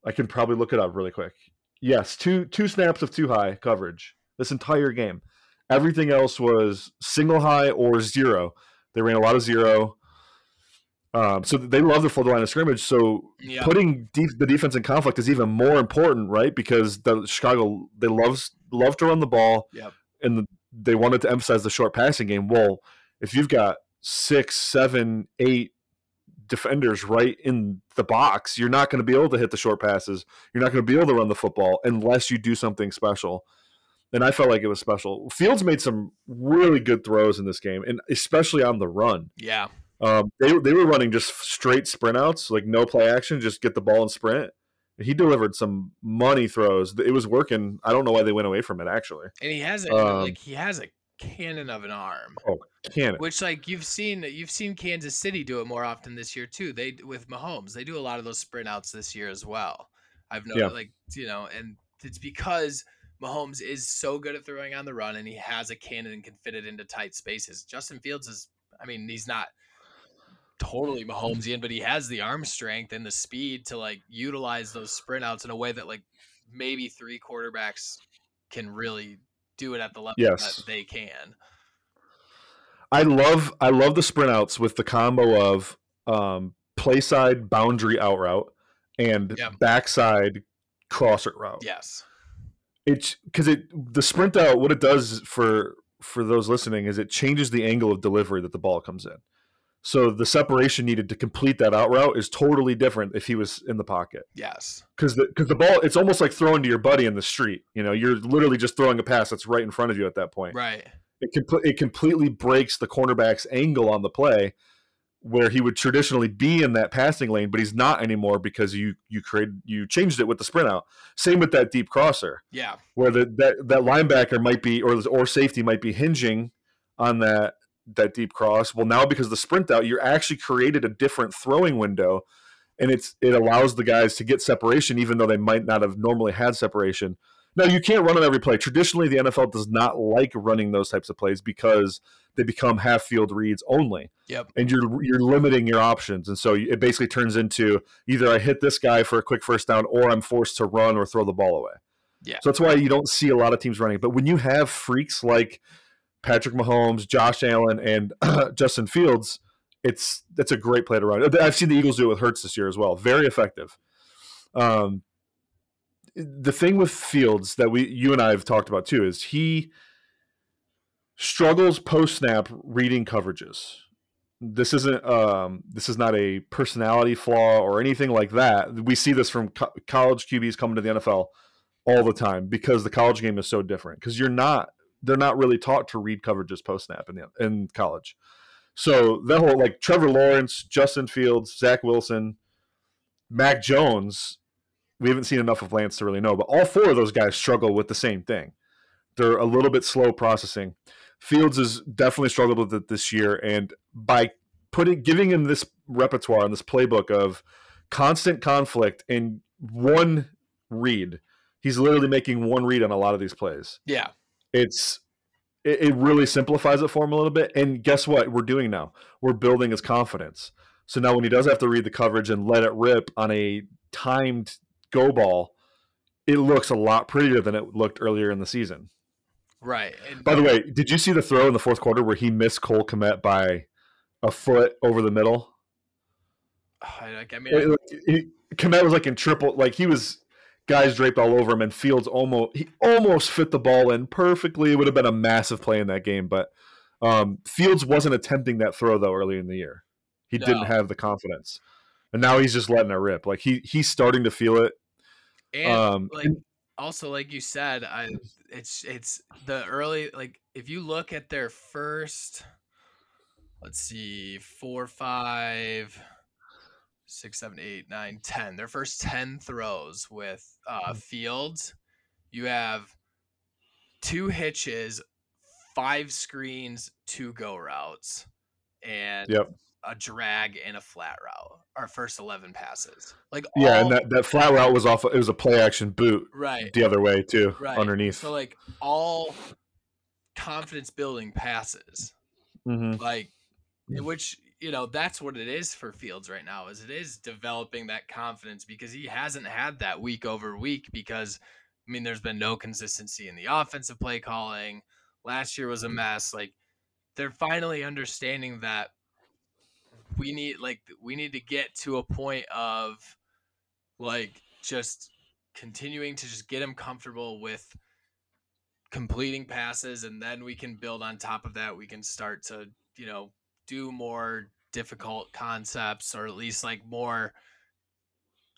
I can probably look it up really quick. Yes, two two snaps of two high coverage this entire game. Everything else was single high or zero. They ran a lot of zero. Um, so they love the line of scrimmage. So yeah. putting de- the defense in conflict is even more important, right? Because the Chicago they love love to run the ball, Yep. and the, they wanted to emphasize the short passing game. Well, if you've got six, seven, eight defenders right in the box, you're not going to be able to hit the short passes. You're not going to be able to run the football unless you do something special. And I felt like it was special. Fields made some really good throws in this game, and especially on the run. yeah. Um, they they were running just straight sprint outs, like no play action, just get the ball and sprint. He delivered some money throws. It was working. I don't know why they went away from it. Actually, And he has a Um, like he has a cannon of an arm. can it? Which like you've seen you've seen Kansas City do it more often this year too. They with Mahomes, they do a lot of those sprint outs this year as well. I've noticed Yeah. like you know, and it's because Mahomes is so good at throwing on the run and he has a cannon and can fit it into tight spaces. Justin Fields is I mean, he's not totally Mahomesian, but he has the arm strength and the speed to like utilize those sprint outs in a way that like maybe three quarterbacks can really do it at the level Yes. that they can. I love I love the sprint outs with the combo of um, play side boundary out route and Yeah. backside crosser route. Yes. It's because it the sprint out. What it does for for those listening is it changes the angle of delivery that the ball comes in. So the separation needed to complete that out route is totally different if he was in the pocket. Yes. because the because the ball it's almost like throwing to your buddy in the street. You know, you're literally just throwing a pass that's right in front of you at that point. Right. It it completely breaks the cornerback's angle on the play, where he would traditionally be in that passing lane, but he's not anymore because you you created you changed it with the sprint out. Same with that deep crosser, Yeah. where the that that linebacker might be or or safety might be hinging on that that deep cross. Well, now because of the sprint out, you're actually created a different throwing window, and it's it allows the guys to get separation even though they might not have normally had separation. Now you can't run on every play. Traditionally, the NFL does not like running those types of plays because they become half field reads only, Yep. and you're you're limiting your options, and so it basically turns into either I hit this guy for a quick first down, or I'm forced to run or throw the ball away. Yeah. So that's why you don't see a lot of teams running. But when you have freaks like Patrick Mahomes, Josh Allen, and Justin Fields, it's that's a great play to run. I've seen the Eagles do it with Hurts this year as well. Very effective. Um, the thing with Fields that we you and I have talked about too is he struggles post snap reading coverages. This isn't um, this is not a personality flaw or anything like that. We see this from co- college QBs coming to the NFL all the time because the college game is so different. Because you're not they're not really taught to read coverages post snap in the, in college. So that whole like Trevor Lawrence, Justin Fields, Zach Wilson, Mac Jones, we haven't seen enough of Lance to really know, but all four of those guys struggle with the same thing. They're a little bit slow processing. Fields has definitely struggled with it this year, and by putting giving him this repertoire and this playbook of constant conflict in one read, he's literally making one read on a lot of these plays Yeah. It's it, it really simplifies it for him a little bit. And guess what? We're doing now. We're building his confidence. So now when he does have to read the coverage and let it rip on a timed go ball, it looks a lot prettier than it looked earlier in the season. Right. And By the way, did you see the throw in the fourth quarter where he missed Cole Kmet by a foot over the middle? I, mean, It- Kmet was like in triple, like he was guys draped all over him, and Fields almost he almost fit the ball in perfectly. It would have been a massive play in that game, but um, Fields wasn't attempting that throw though early in the year. He No. didn't have the confidence, and now he's just letting it rip. Like he he's starting to feel it. And Um, like also like you said, I it's it's the early like if you look at their first let's see, four, five, six, seven, eight, nine, ten. Their first ten throws with uh Mm. Fields, you have two hitches, five screens, two go routes, and Yep. a drag and a flat route. Our first eleven passes. Like Yeah, and that, that flat route was off. It was a play action boot right. the other way too, right underneath. so like all confidence building passes hmm like which you know that's what it is for fields right now is it is developing that confidence because he hasn't had that week over week because i mean there's been no consistency in the offensive play calling. Last year was a mm-hmm. mess. Like they're finally understanding that we need like we need to get to a point of like just continuing to just get him comfortable with completing passes and then we can build on top of that. We can start to you know do more difficult concepts or at least like more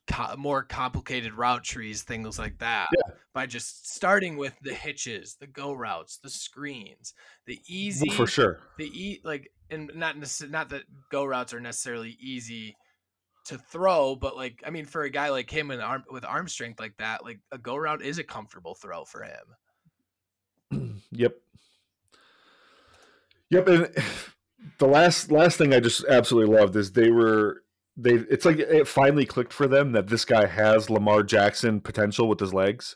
co- more complicated route trees things like that by just starting with the hitches the go routes the screens the oh, easy for sure. the e like and not necess- not that go routes are necessarily easy to throw but like i mean for a guy like him and arm with arm strength like that like a go route is a comfortable throw for him Yep. Yep, and the last last thing I just absolutely loved is they were they it's like it finally clicked for them that this guy has Lamar Jackson potential with his legs.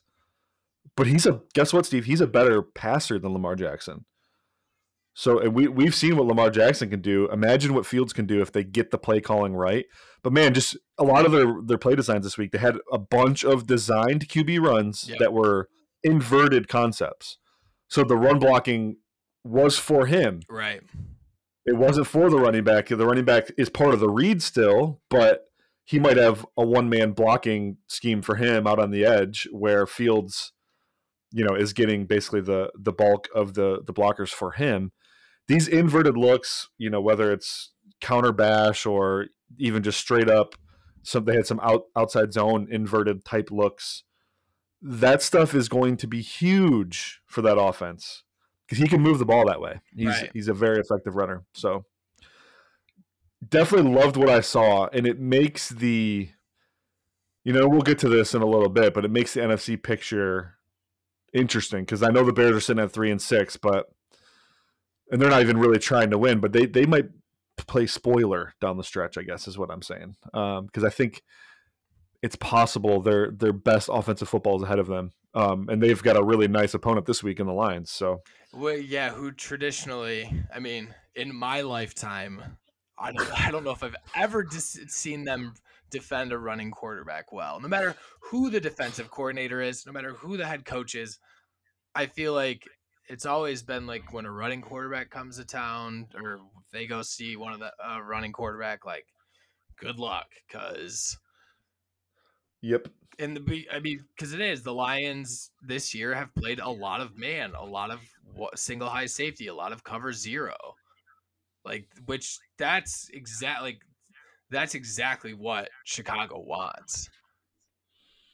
But he's a guess what, Steve? He's a better passer than Lamar Jackson. So and we we've seen what Lamar Jackson can do. Imagine what Fields can do if they get the play calling right. But man, just a lot of their their play designs this week, they had a bunch of designed QB runs Yeah. that were inverted concepts. So the run blocking was for him. right It wasn't for the running back. The running back is part of the read still, but he might have a one man blocking scheme for him out on the edge where Fields, you know, is getting basically the the bulk of the the blockers for him. These inverted looks, you know, whether it's counter bash or even just straight up, some they had some out, outside zone inverted type looks. That stuff is going to be huge for that offense because he can move the ball that way. He's Right. he's a very effective runner. So definitely loved what I saw, and it makes the you know we'll get to this in a little bit, but it makes the NFC picture interesting because I know the Bears are sitting at three and six, but and they're not even really trying to win, but they they might play spoiler down the stretch. I guess is what I'm saying because I think it's possible their their best offensive football is ahead of them, um, and they've got a really nice opponent this week in the Lions. So well yeah who traditionally i mean in my lifetime i don't, I don't know if i've ever dis- seen them defend a running quarterback well. No matter who the defensive coordinator is no matter who the head coach is i feel like it's always been like when a running quarterback comes to town or they go see one of the uh, running quarterback like good luck because yep, And the I mean, because it is the Lions this year have played a lot of man, a lot of single high safety, a lot of cover zero, like which that's exactly like, that's exactly what Chicago wants.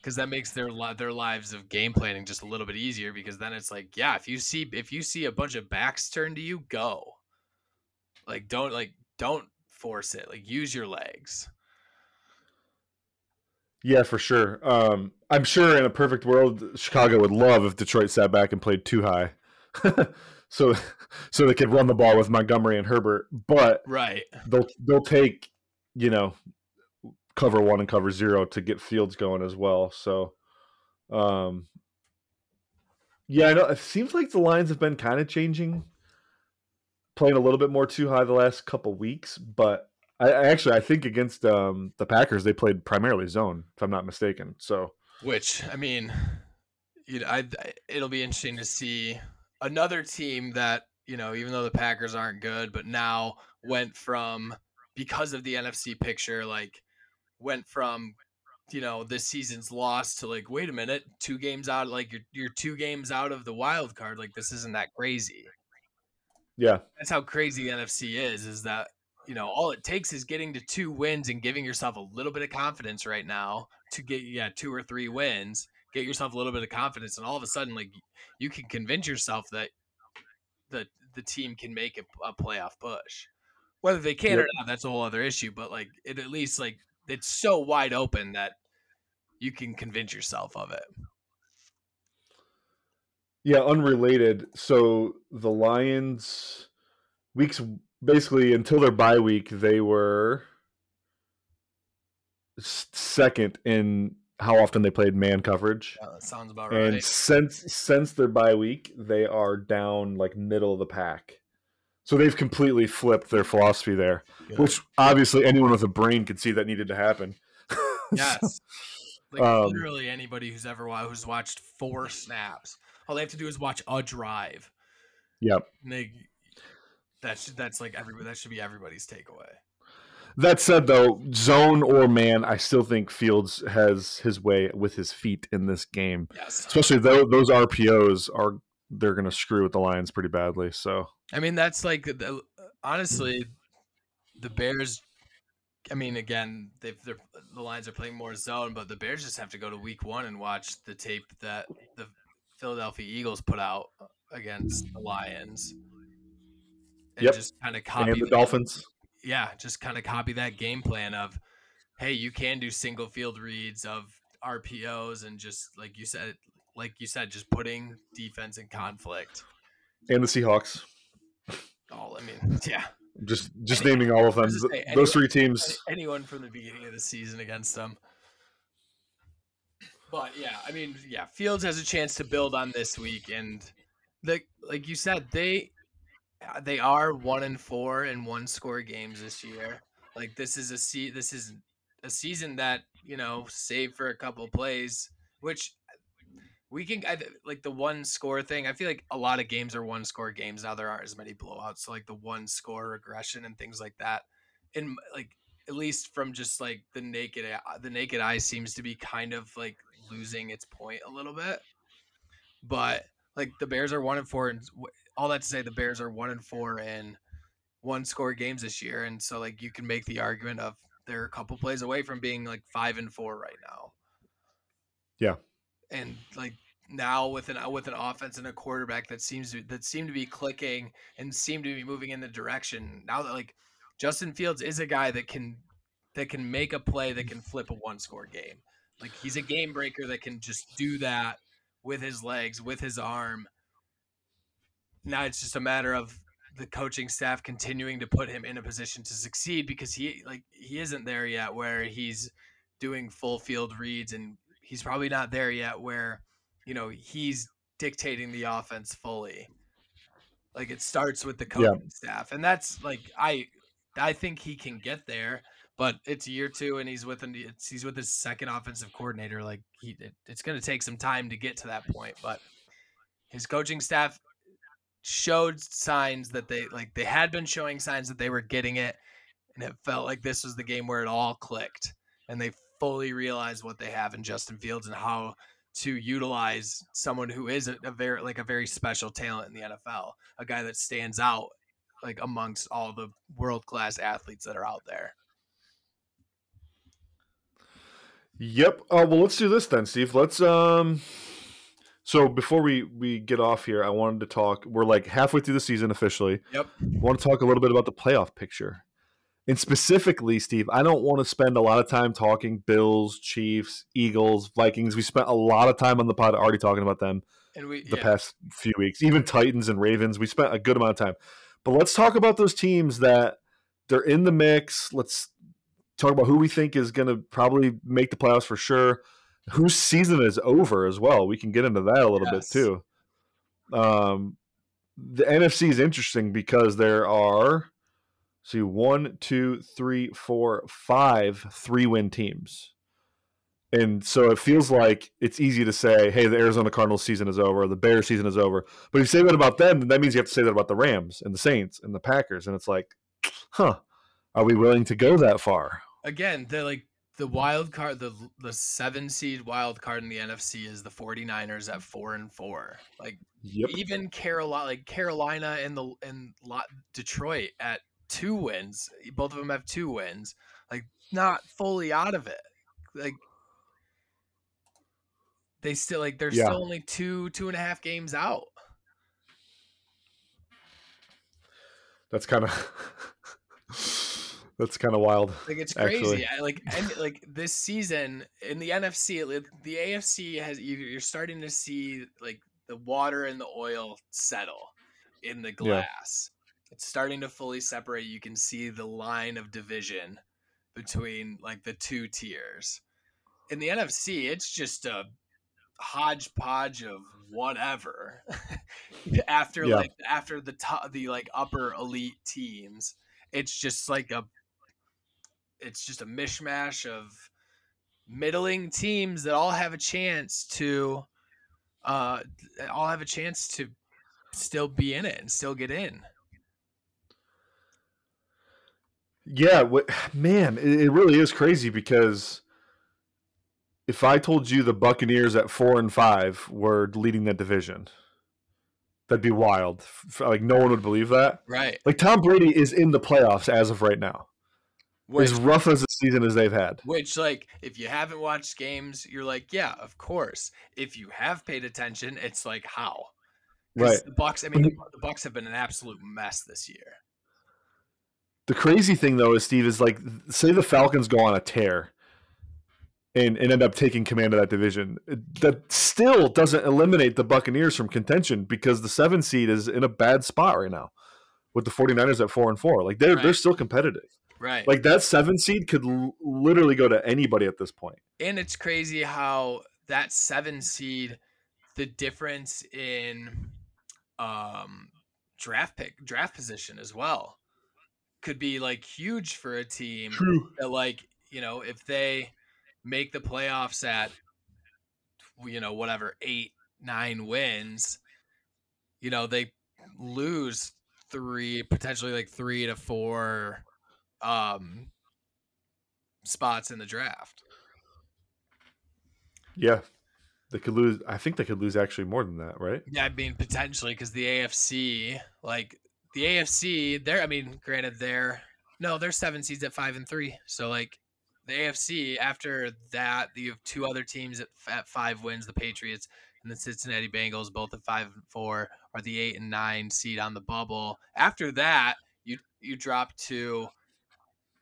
Because that makes their their lives of game planning just a little bit easier. Because then it's like, yeah, if you see if you see a bunch of backs turn to you, go. Like don't like don't force it. Like use your legs. Yeah, for sure. Um, I'm sure in a perfect world, Chicago would love if Detroit sat back and played two high, so so they could run the ball with Montgomery and Herbert, but Right. they'll they'll take you know cover one and cover zero to get Fields going as well. So, um, yeah, I know it seems like the Lions have been kind of changing, playing a little bit more two high the last couple weeks. But I, I actually I think against um, the Packers they played primarily zone, if I'm not mistaken. So Which I mean, you know, I, it'll be interesting to see another team that you know, even though the Packers aren't good, but now went from because of the NFC picture, like went from you know this season's loss to like wait a minute two games out like you're you're two games out of the wild card like this isn't that crazy Yeah. that's how crazy the NFC is is that you know all it takes is getting to two wins and giving yourself a little bit of confidence right now to get yeah two or three wins get yourself a little bit of confidence and all of a sudden like you can convince yourself that the the team can make a, a playoff push. Whether they can or not that's a whole other issue but like it at least like it's so wide open that you can convince yourself of it. Yeah, unrelated. So the Lions weeks basically until their bye week, they were second in how often they played man coverage. Uh, that sounds about And right since since their bye week, they are down like middle of the pack. So they've completely flipped their philosophy there, Good. which obviously anyone with a brain could see that needed to happen. Yes. Like Um, literally anybody who's ever who's watched four snaps, all they have to do is watch a drive. yep. And they, that's that's like everybody. That should be everybody's takeaway. That said, though, zone or man, I still think Fields has his way with his feet in this game. Yes. Especially though those RPOs are they're going to screw with the Lions pretty badly. So I mean, that's like the, honestly, the Bears. I mean, again, they've they're, the Lions are playing more zone, but the Bears just have to go to Week One and watch the tape that the Philadelphia Eagles put out against the Lions, and Yep. just kind of copy and the the- Dolphins. yeah, just kind of copy that game plan of, hey, you can do single field reads of RPOs and just like you said, like you said, just putting defense in conflict. and the Seahawks. Oh, I mean, yeah, Just just Any- naming all of them. Those anyone- three teams. anyone from the beginning of the season against them. But yeah, I mean, yeah, Fields has a chance to build on this week, and like like you said, they Uh, they are one and four in one score games this year. Like this is a se- this is a season that you know, save for a couple plays, which we can I, like the one score thing. I feel like a lot of games are one score games now. There aren't as many blowouts, so like the one score regression and things like that. And like at least from just like the naked eye- the naked eye seems to be kind of like losing its point a little bit. But like the Bears are one and four, w- all that to say, the Bears are one and four in one score games this year, and so like you can make the argument of they're a couple plays away from being like five and four right now. Yeah. and like now with an with an offense and a quarterback that seems to that seem to be clicking and seem to be moving in the direction now that like Justin Fields is a guy that can that can make a play that can flip a one score game. Like he's a game breaker that can just do that with his legs, with his arm. Now it's just a matter of the coaching staff continuing to put him in a position to succeed because he like he isn't there yet where he's doing full field reads and he's probably not there yet where you know he's dictating the offense fully. Like it starts with the Yeah. coaching staff, and that's like I I think he can get there, but it's year two, and he's with an he's with his second offensive coordinator. Like he, it, it's going to take some time to get to that point, but his coaching staff showed signs that they like they had been showing signs that they were getting it, and it felt like this was the game where it all clicked, and they fully realized what they have in Justin Fields and how to utilize someone who is a, a very like a very special talent in the NFL, a guy that stands out like amongst all the world class athletes that are out there. Yep. Uh, well, let's do this then, Steve. Let's um. So before we we get off here, I wanted to talk. We're like halfway through the season officially. Yep. I want to talk a little bit about the playoff picture, and specifically, Steve. I don't want to spend a lot of time talking Bills, Chiefs, Eagles, Vikings. We spent a lot of time on the pod already talking about them And we the yeah, past few weeks. Even Titans and Ravens, we spent a good amount of time. But let's talk about those teams that they're in the mix. Let's talk about who we think is going to probably make the playoffs for sure. Whose season is over as well. We can get into that a little Yes. bit too. Um, the NFC is interesting because there are see one, two, three, four, five three win teams. And so it feels like it's easy to say, hey, the Arizona Cardinals season is over, the Bears season is over. But if you say that about them, then that means you have to say that about the Rams and the Saints and the Packers. And it's like, huh, are we willing to go that far? again, they're like the wild card the the seven seed wild card in the NFC is the 49ers at four and four. Like Yep. even Carolina like Carolina and the and Detroit at two wins. Both of them have two wins. Like not fully out of it. Like they still like they're Yeah. still only two two and a half games out. That's kind of that's kind of wild. Like it's crazy. I, like and like this season in the NFC, like, the AFC has you- you're starting to see like the water and the oil settle in the glass. It's starting to fully separate. You can see the line of division between like the two tiers. In the NFC, it's just a hodgepodge of whatever. after Yeah. like after the top, the like upper elite teams, it's just like a it's just a mishmash of middling teams that all have a chance to uh all have a chance to still be in it and still get in. Yeah, what, man, it, it really is crazy because if I told you the Buccaneers at four and five were leading that division, that'd be wild. Like no one would believe that. Right. Like Tom Brady is in the playoffs as of right now. Which as rough as a season as they've had. which like if you haven't watched games, you're like, yeah, of course. If you have paid attention, it's like how? Right. The Bucs, I mean, the, Bucs have been an absolute mess this year. The crazy thing though is Steve is like say the Falcons go on a tear and, and end up taking command of that division. That still doesn't eliminate the Buccaneers from contention because the seven seed is in a bad spot right now with the 49ers at four and four. Like they're they're still competitive. Right. Like that seven seed could l- literally go to anybody at this point. and it's crazy how that seven seed, the difference in um draft pick draft position as well could be like huge for a team True. that like you know if they make the playoffs at you know whatever eight nine wins you know they lose three potentially like three to four um spots in the draft Yeah. They could lose I think they could lose actually more than that, right? yeah i mean potentially because the afc like the afc they're i mean granted they're no they're seven seeds at five and three so like the afc after that you have two other teams at, at five wins the patriots and the cincinnati bengals both at five and four are the eight and nine seed on the bubble after that you you drop to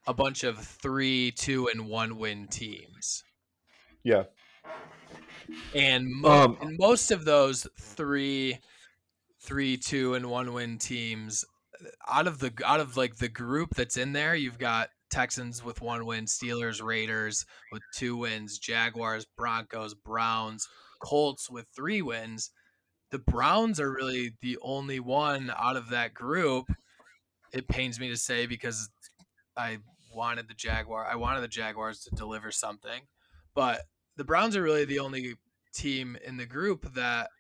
a bunch of three two and one win teams Yeah. and, mo- Um, and most of those three three two and one win teams out of the out of like the group that's in there you've got texans with one win steelers raiders with two wins jaguars broncos browns colts with three wins the browns are really the only one out of that group it pains me to say because i wanted the jaguar i wanted the jaguars to deliver something but the Browns are really the only team in the group that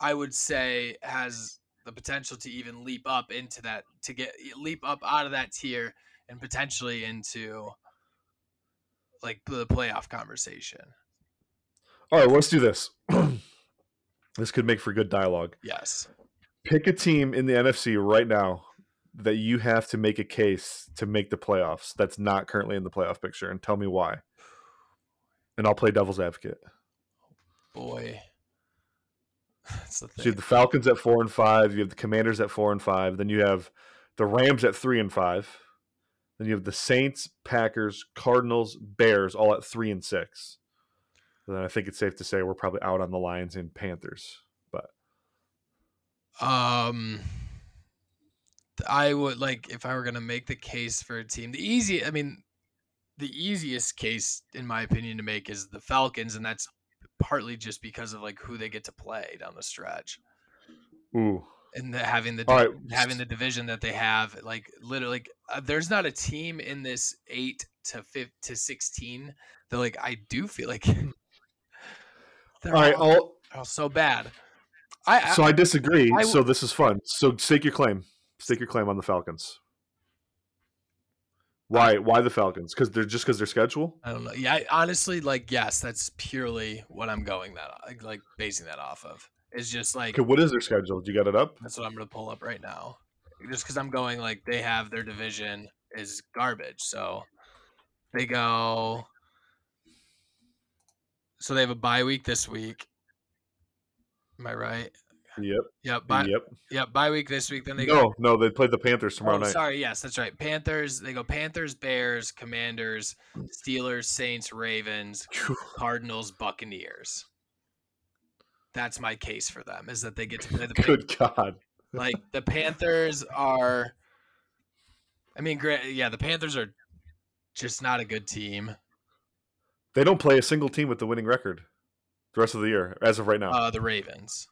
I would say has the potential to even leap up into that to get leap up out of that tier and potentially into like the playoff conversation. All right, let's do this. this could make for good dialogue. Yes. Pick a team in the NFC right now that you have to make a case to make the playoffs that's not currently in the playoff picture and tell me why. And I'll play devil's advocate. Boy. That's the So you have the Falcons at four and five, you have the Commanders at four and five, then you have the Rams at three and five, then you have the Saints, Packers, Cardinals, Bears all at three and six. And then I think it's safe to say we're probably out on the Lions and Panthers. But Um I would like if I were gonna make the case for a team. The easy I mean the easiest case in my opinion to make is the Falcons, and that's partly just because of like who they get to play down the stretch. ooh, and the, having the right. having the division that they have, like literally, like, uh, there's not a team in this eight to fifth to sixteen that like I do feel like they're all right. all, all so bad. I, I so I disagree. I so this is fun. So stake your claim. Stake your claim on the Falcons. Why? Why the Falcons? Because they're just because their schedule. I don't know. Yeah, I, honestly, like yes, that's purely what I'm going that like, like basing that off of. It's just like Okay, what is their schedule? Do you got it up? that's what I'm gonna pull up right now. Just because I'm going like they have their division is garbage, so they go. So they have a bye week this week. Am I right? Yep. Yep. Bye. yep. Yep. Bye week this week. Then they go. No, no, they played the Panthers tomorrow Oh, night. sorry. Yes, that's right. Panthers. They go Panthers, Bears, Commanders, Steelers, Saints, Ravens, Cardinals, Buccaneers. That's my case for them is that they get to play the Good God. like the Panthers are. I mean, gra- yeah, the Panthers are just not a good team. They don't play a single team with the winning record the rest of the year, as of right now. Uh, the Ravens.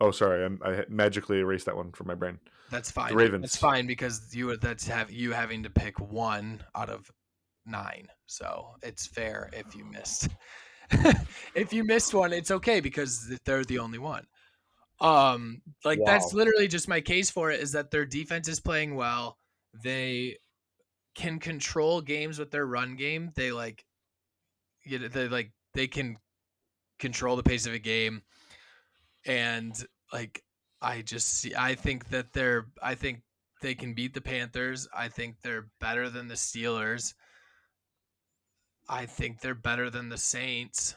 Oh, sorry, I'm, I magically erased that one from my brain. That's fine. The Ravens. That's fine because you that's have you having to pick one out of nine. So it's fair if you missed. if you missed one, it's okay because they're the only one. Um, like that's literally just my case for it is that their defense is playing well. They can control games with their run game. They like, you know, they like they can control the pace of a game, and like I just see. I think that they're. I think they can beat the Panthers. I think they're better than the Steelers. I think they're better than the Saints.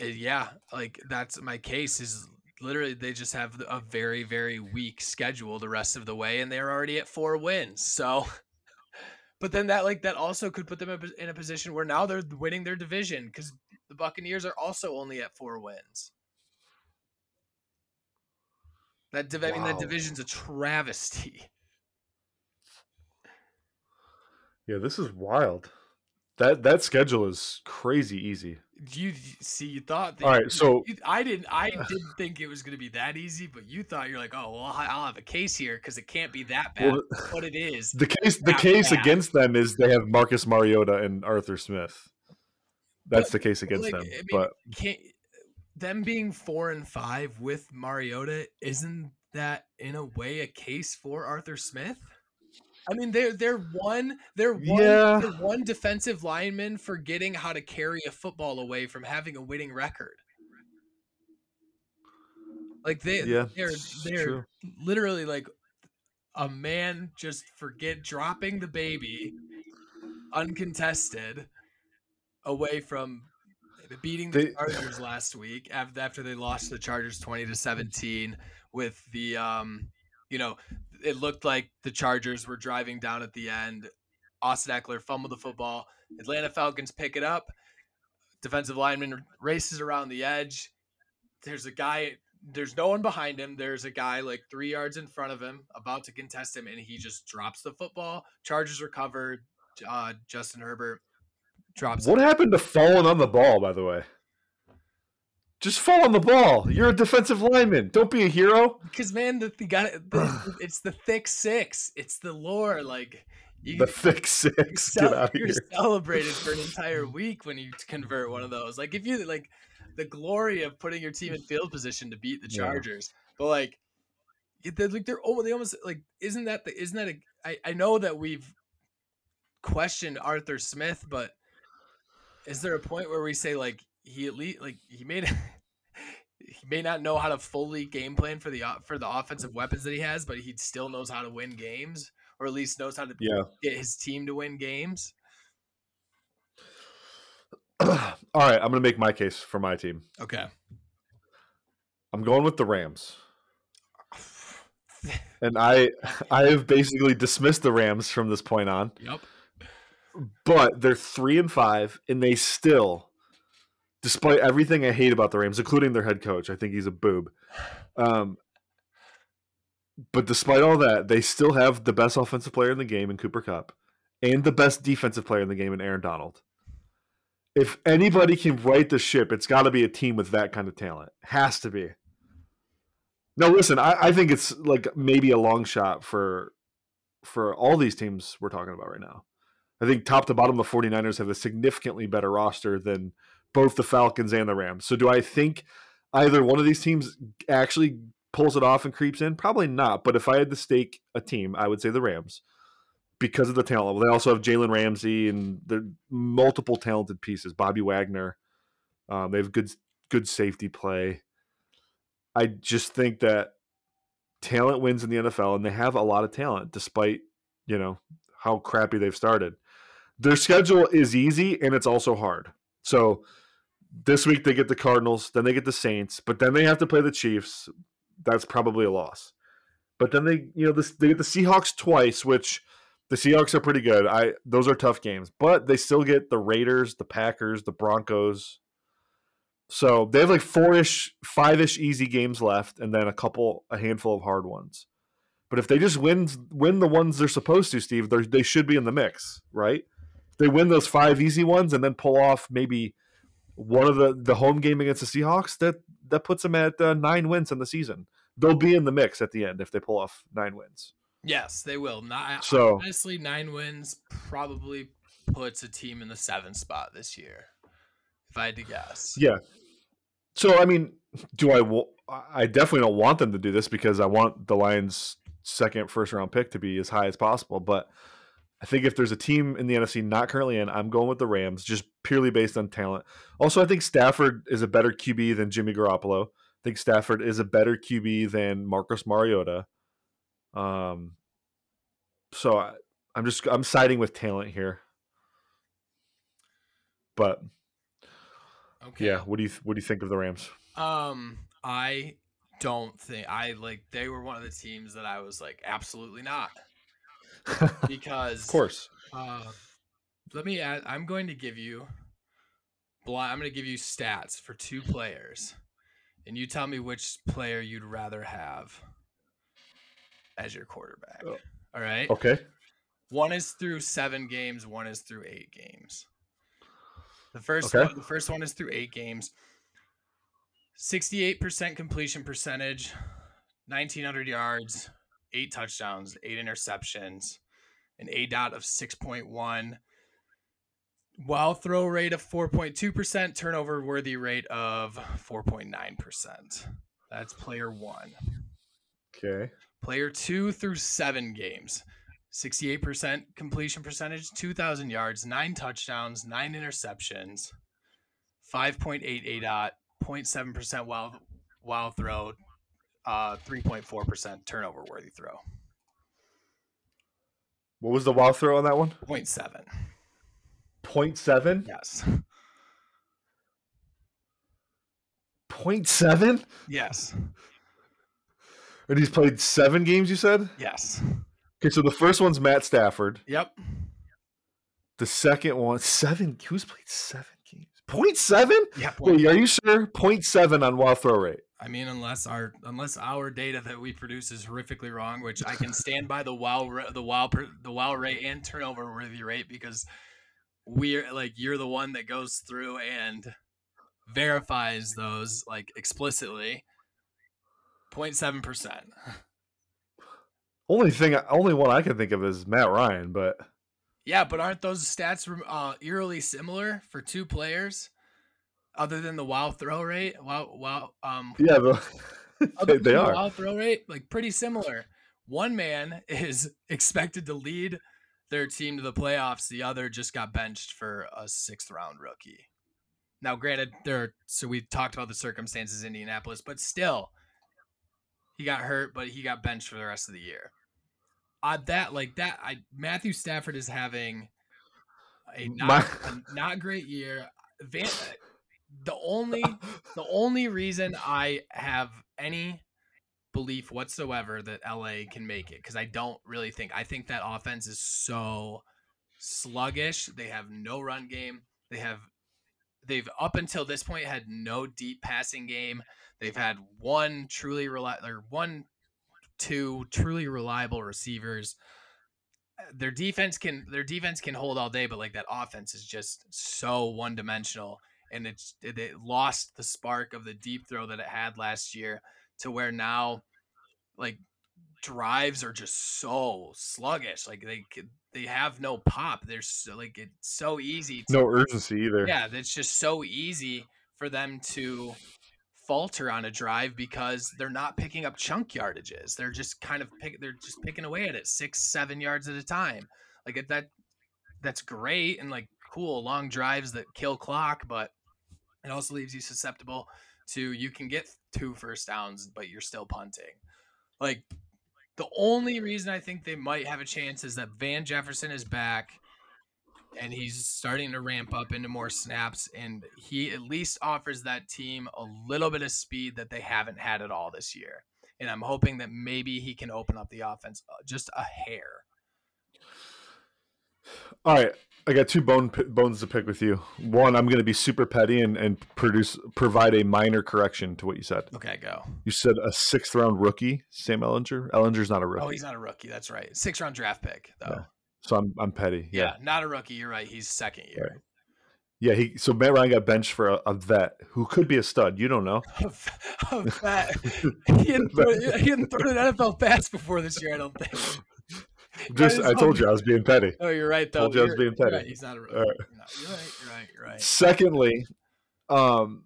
Uh, yeah, like that's my case. Is literally they just have a very very weak schedule the rest of the way, and they're already at four wins. So, but then that like that also could put them in a pos- in a position where now they're winning their division because the Buccaneers are also only at four wins. That div- I mean that division's a travesty. Yeah, this is wild. That that schedule is crazy easy. You see, you thought. That All right, so- you- I didn't. I didn't think it was going to be that easy, but you thought you're like, oh well, I'll have a case here because it can't be that bad. Well, but it is. The case the case bad. against them is they have Marcus Mariota and Arthur Smith. That's But, the case against like, them. I mean, but Can't them being four and five with Mariota isn't that in a way a case for Arthur Smith? I mean, they're they're one they're one Yeah. they're one defensive lineman forgetting how to carry a football away from having a winning record. Like they yeah, they're they're true. literally like a man just forget dropping the baby uncontested away from beating the Chargers last week after after they lost the Chargers 20 to 17 with the um you know it looked like the Chargers were driving down at the end. Austin Ekeler fumbled the football. Atlanta Falcons pick it up. Defensive lineman races around the edge. There's a guy there's no one behind him. There's a guy like 3 yards in front of him about to contest him and he just drops the football. Chargers recovered uh Justin Herbert drops it. What happened to falling on the ball, by the way? Just fall on the ball. You're a defensive lineman. Don't be a hero. Because man, the, the got the, it's the thick six. It's the lore. Like you, The thick six. cel- Get out of you're here. celebrated for an entire week when you convert one of those. Like if you like the glory of putting your team in field position to beat the Yeah. Chargers, but like they're like they're oh they almost like isn't that the isn't that a I I know that we've questioned Arthur Smith, but is there a point where we say like he at least like he made he may not know how to fully game plan for the for the offensive weapons that he has, but he still knows how to win games, or at least knows how to Yeah. get his team to win games. All right, I'm going to make my case for my team. Okay. I'm going with the Rams. And I I have basically dismissed the Rams from this point on. Yep. But they're three and five, and they still, despite everything I hate about the Rams, including their head coach, I think he's a boob. Um, but despite all that, they still have the best offensive player in the game in Cooper Kupp, and the best defensive player in the game in Aaron Donald. If anybody can right the ship, it's got to be a team with that kind of talent. Has to be. No, listen, I, I think it's like maybe a long shot for for all these teams we're talking about right now. I think top to bottom, the 49ers have a significantly better roster than both the Falcons and the Rams. So do I think either one of these teams actually pulls it off and creeps in? Probably not. But if I had to stake a team, I would say the Rams because of the talent level. They also have Jalen Ramsey and they're multiple talented pieces. Bobby Wagner. Um, they have good good safety play. I just think that talent wins in the NFL, and they have a lot of talent, despite you know how crappy they've started. Their schedule is easy, and it's also hard. So this week they get the Cardinals, then they get the Saints, but then they have to play the Chiefs. That's probably a loss. But then they, you know, they get the Seahawks twice, which the Seahawks are pretty good. I those are tough games, but they still get the Raiders, the Packers, the Broncos. So they have like four-ish, five-ish easy games left, and then a couple, a handful of hard ones. But if they just win win the ones they're supposed to, Steve, they should be in the mix, right? They win those five easy ones and then pull off maybe one of the the home game against the Seahawks, that that puts them at uh, nine wins in the season. They'll be in the mix at the end if they pull off nine wins. Yes, they will. Not so honestly, nine wins probably puts a team in the seventh spot this year. If I had to guess, yeah. So I mean, do I? I definitely don't want them to do this because I want the Lions' second first round pick to be as high as possible. But I think if there's a team in the NFC not currently in, I'm going with the Rams just purely based on talent. Also, I think Stafford is a better QB than Jimmy Garoppolo. I think Stafford is a better QB than Marcus Mariota. Um, so I, I'm just I'm siding with talent here. But okay. yeah, what do you what do you think of the Rams? Um, I don't think I like they were one of the teams that I was like absolutely not because of course. Uh, let me add. I'm going to give you. I'm going to give you stats for two players, and you tell me which player you'd rather have as your quarterback. Oh. All right. Okay. One is through seven games. One is through eight games. The first okay. one, the first one is through eight games. Sixty-eight percent completion percentage, nineteen hundred yards, eight touchdowns, eight interceptions, an aDOT of six point one. While throw rate of 4.2%, turnover worthy rate of 4.9%. That's player one. Okay. Player two through seven games. 68% completion percentage, 2,000 yards, nine touchdowns, nine interceptions, 5.8 dot, 0.7% wild, wild throw, uh, 3.4% turnover worthy throw. What was the wild throw on that one? 0.7. 0.7? Yes. 0.7? Yes. And he's played seven games, you said? Yes. Okay, so the first one's Matt Stafford. Yep. The second one, seven. Who's played seven games? Point seven? Yeah. Wait, are you sure? Point seven on wild throw rate. I mean, unless our unless our data that we produce is horrifically wrong, which I can stand by the wow the wow the wow rate and turnover worthy rate because we're like you're the one that goes through and verifies those like explicitly 0.7 percent. Only thing, only one I can think of is Matt Ryan, but yeah, but aren't those stats uh, eerily similar for two players, other than the wild throw rate? Wow, wow, um, yeah, the, they, they are wild throw rate like pretty similar. One man is expected to lead their team to the playoffs. The other just got benched for a sixth round rookie. Now, granted, there. So we talked about the circumstances in Indianapolis, but still, he got hurt, but he got benched for the rest of the year. Uh, that like that, I Matthew Stafford is having a not, My... a not great year. Van, the only the only reason I have any belief whatsoever that LA can make it because I don't really think I think that offense is so sluggish. They have no run game. They have they've up until this point had no deep passing game. They've had one truly reliable or one two truly reliable receivers. Uh, their defense can their defense can hold all day, but like that offense is just so one dimensional, and it's it, it lost the spark of the deep throw that it had last year to where now, like drives are just so sluggish. Like they they have no pop. They're so, like it's so easy. To, no urgency either. Yeah, it's just so easy for them to falter on a drive because they're not picking up chunk yardages. They're just kind of pick, they're just picking away at it six, seven yards at a time. Like that, that's great and like cool long drives that kill clock, but it also leaves you susceptible to you can get two first downs, but you're still punting. Like the only reason I think they might have a chance is that Van Jefferson is back and he's starting to ramp up into more snaps and he at least offers that team a little bit of speed that they haven't had at all this year. And i'm hoping that maybe he can open up the offense uh, just a hair. All right i got two bone bones to pick with you one i'm going to be super petty and, and produce provide a minor correction to what you said okay go you said a sixth round rookie sam Ehlinger. Ehlinger's not a oh, rookie oh he's not a rookie that's right six round draft pick though yeah. So I'm I'm petty. Yeah. yeah. not a rookie. You're right. He's second year. Right. Yeah, he so Matt Ryan got benched for a, a, vet who could be a stud. You don't know. a vet. he, didn't throw, he didn't throw an NFL pass before this year. I don't think. Just I told you I was being petty. Oh, you're right. Though. Told you I was being petty. Right. He's not a. Right. You're right. You're right. You're right. Secondly, um,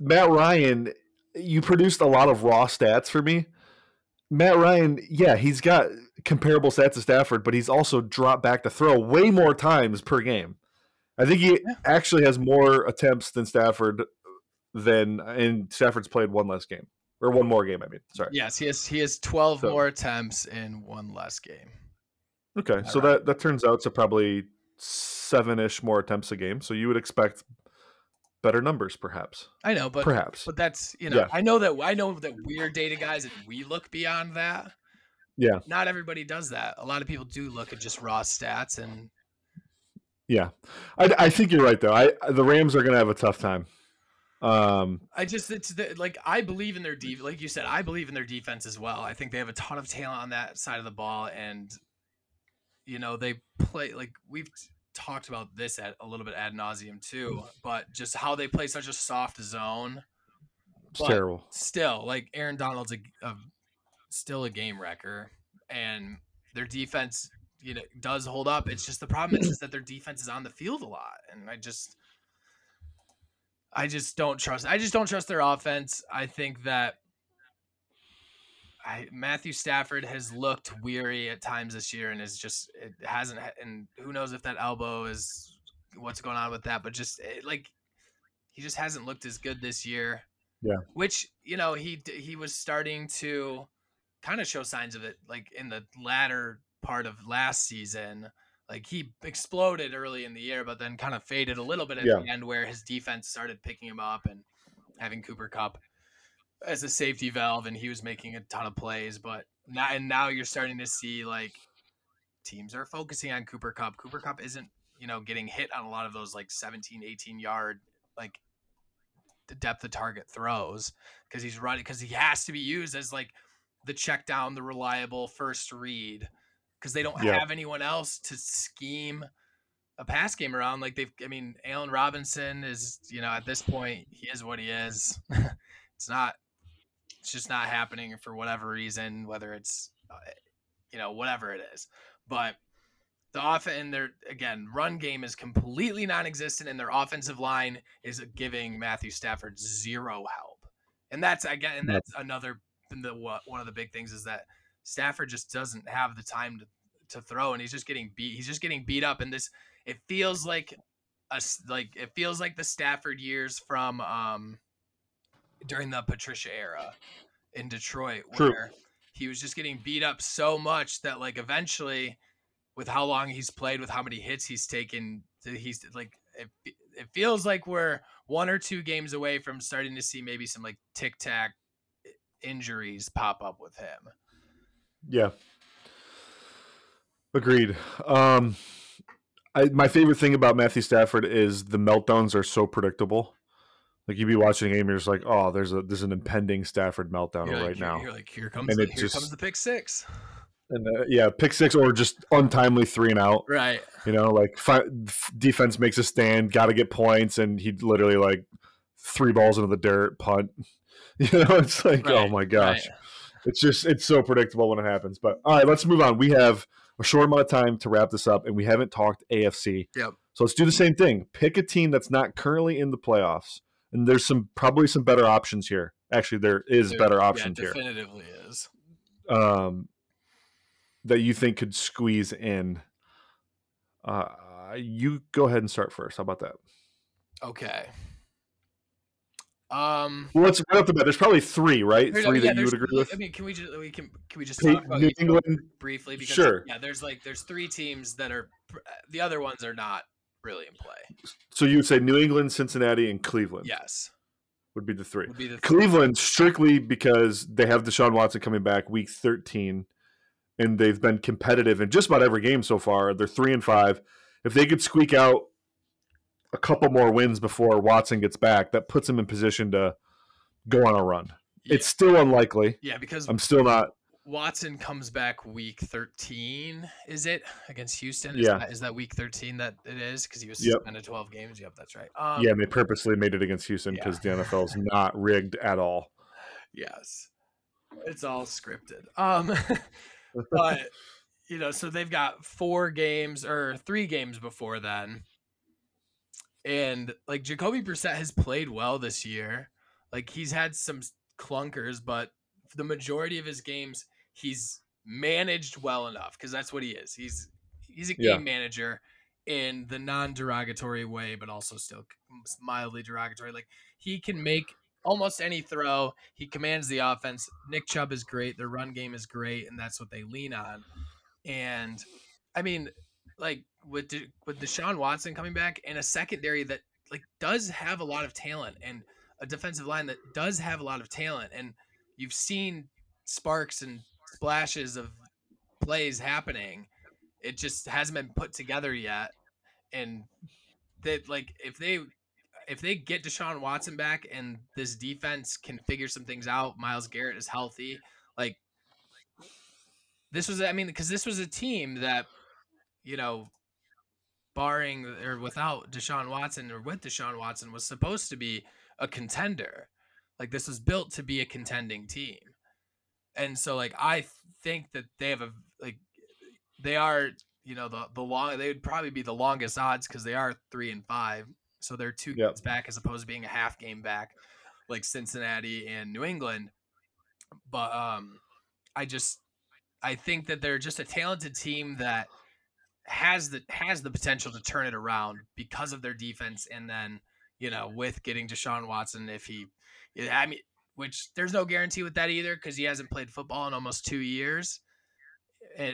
Matt Ryan, you produced a lot of raw stats for me. Matt Ryan, yeah, he's got comparable stats to Stafford, but he's also dropped back to throw way more times per game. I think he yeah. actually has more attempts than Stafford than and Stafford's played one less game. Or one more game, I mean. Sorry. Yes, he has he has 12 so. more attempts in one less game. Okay. so right. that that turns out to probably seven-ish more attempts a game. So you would expect better numbers, perhaps. I know, but perhaps, but that's you know, yeah. I know that I know that we're data guys and we look beyond that. Yeah, not everybody does that. A lot of people do look at just raw stats and. Yeah, I, I think you're right though. I the Rams are going to have a tough time. Um, I just it's the, like I believe in their deep, like you said, I believe in their defense as well. I think they have a ton of talent on that side of the ball, and you know they play like we've talked about this at a little bit ad nauseum too, but just how they play such a soft zone. Terrible. Still, like Aaron Donald's a, a, still a game wrecker, and their defense, you know, does hold up. It's just the problem is, is that their defense is on the field a lot, and I just, I just don't trust. I just don't trust their offense. I think that I, Matthew Stafford has looked weary at times this year, and is just it hasn't. And who knows if that elbow is what's going on with that? But just it, like he just hasn't looked as good this year. Yeah. Which you know he he was starting to kind of show signs of it, like in the latter part of last season. Like he exploded early in the year, but then kind of faded a little bit at yeah. the end, where his defense started picking him up and having Cooper Kupp as a safety valve and he was making a ton of plays but now and now you're starting to see like teams are focusing on Cooper Kupp. Cooper Kupp isn't, you know, getting hit on a lot of those like 17, 18 yard like the depth of target throws because he's running because he has to be used as like the check down, the reliable first read because they don't yeah. have anyone else to scheme a pass game around. Like they've, I mean, Allen Robinson is, you know, at this point, he is what he is. it's not it's just not happening for whatever reason, whether it's uh, you know whatever it is. But the off and their again run game is completely non-existent, and their offensive line is giving Matthew Stafford zero help. And that's again, and that's another the one of the big things is that Stafford just doesn't have the time to to throw, and he's just getting beat. He's just getting beat up, and this it feels like a like it feels like the Stafford years from um during the Patricia era in Detroit, True. where he was just getting beat up so much that like eventually, with how long he's played, with how many hits he's taken, he's like it, it feels like we're one or two games away from starting to see maybe some like tic tac injuries pop up with him. Yeah. Agreed. Um I, my favorite thing about Matthew Stafford is the meltdowns are so predictable. Like you'd be watching a game, you're just like, oh, there's a there's an impending Stafford meltdown you're right like, now. You're like, here comes, and the, here just, comes the pick six. And uh, yeah, pick six or just untimely three and out. Right. You know, like fi- defense makes a stand, got to get points, and he literally like three balls into the dirt, punt. You know, it's like, oh right. oh my gosh, right. It's just it's so predictable when it happens. But all right, let's move on. We have a short amount of time to wrap this up, and we haven't talked AFC. Yep. So let's do the same thing. Pick a team that's not currently in the playoffs and there's some probably some better options here. Actually, there is There- better yeah, options here definitively is. um, that you think could squeeze in. Uh, you go ahead and start first. How about that? Okay. Um. Well, let's right off the bat. There's probably three, right? Three yeah, that you would agree with. I mean, can we just we can can we just talk about New England. briefly? Because Sure. yeah, there's like there's three teams that are the other ones are not really in play. So you would say New England, Cincinnati, and Cleveland Yes, would be the three. would be the Cleveland strictly because they have Deshaun Watson coming back week 13 and they've been competitive in just about every game so far. They're 3 and 5. If they could squeak out a couple more wins before Watson gets back, that puts him in position to go on a run. Yeah. It's still unlikely. yeah because I'm still not Watson comes back week 13. Is it against Houston? Is Yeah. that, is that week 13 that it is? Because he was Yep. suspended 12 games. Yep, that's right. Um, yeah, and they purposely made it against Houston Yeah. because the NFL is not rigged at all. Yes. It's all scripted. Um but you know, so they've got four games or three games before then. And like Jacoby Brissett has played well this year. Like he's had some clunkers, but the majority of his games he's managed well enough because that's what he is. He's he's a game Yeah. manager in the non-derogatory way, but also still mildly derogatory. Like he can make almost any throw. He commands the offense. Nick Chubb is great. Their run game is great, and that's what they lean on. And I mean, like with De- with Deshaun Watson coming back and a secondary that like does have a lot of talent and a defensive line that does have a lot of talent, and you've seen sparks and splashes of plays happening. It just hasn't been put together yet, and that like if they if they get Deshaun Watson back and this defense can figure some things out, Myles Garrett is healthy. Like this was, I mean, because this was a team that, you know, barring or without Deshaun Watson or with Deshaun Watson was supposed to be a contender. Like this was built to be a contending team. And so like I think that they have a like they are, you know, the the long they would probably be the longest odds because they are three and five. So they're two Yep. games back as opposed to being a half game back like Cincinnati and New England. But um I just I think that they're just a talented team that has the has the potential to turn it around because of their defense and then you know with getting Deshaun Watson if he I mean which there's no guarantee with that either because he hasn't played football in almost two years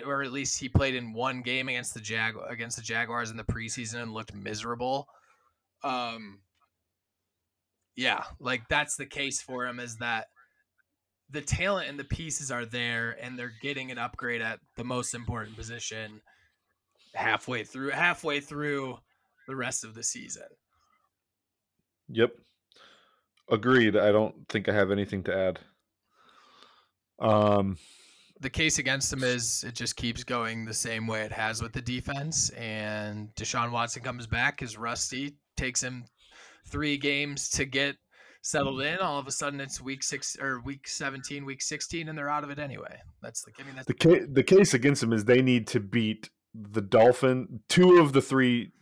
or at least he played in one game against the Jag against the Jaguars in the preseason and looked miserable. Um yeah like that's the case for him is that the talent and the pieces are there and they're getting an upgrade at the most important position halfway through halfway through the rest of the season. Yep. Agreed. I don't think I have anything to add. Um, The case against him is it just keeps going the same way it has with the defense and Deshaun Watson comes back is rusty, takes him 3 games to get settled in, all of a sudden it's week 6 or week 17, week 16 and they're out of it anyway. That's like I mean that's the ca- the case against them is they need to beat the Dolphin two of the three.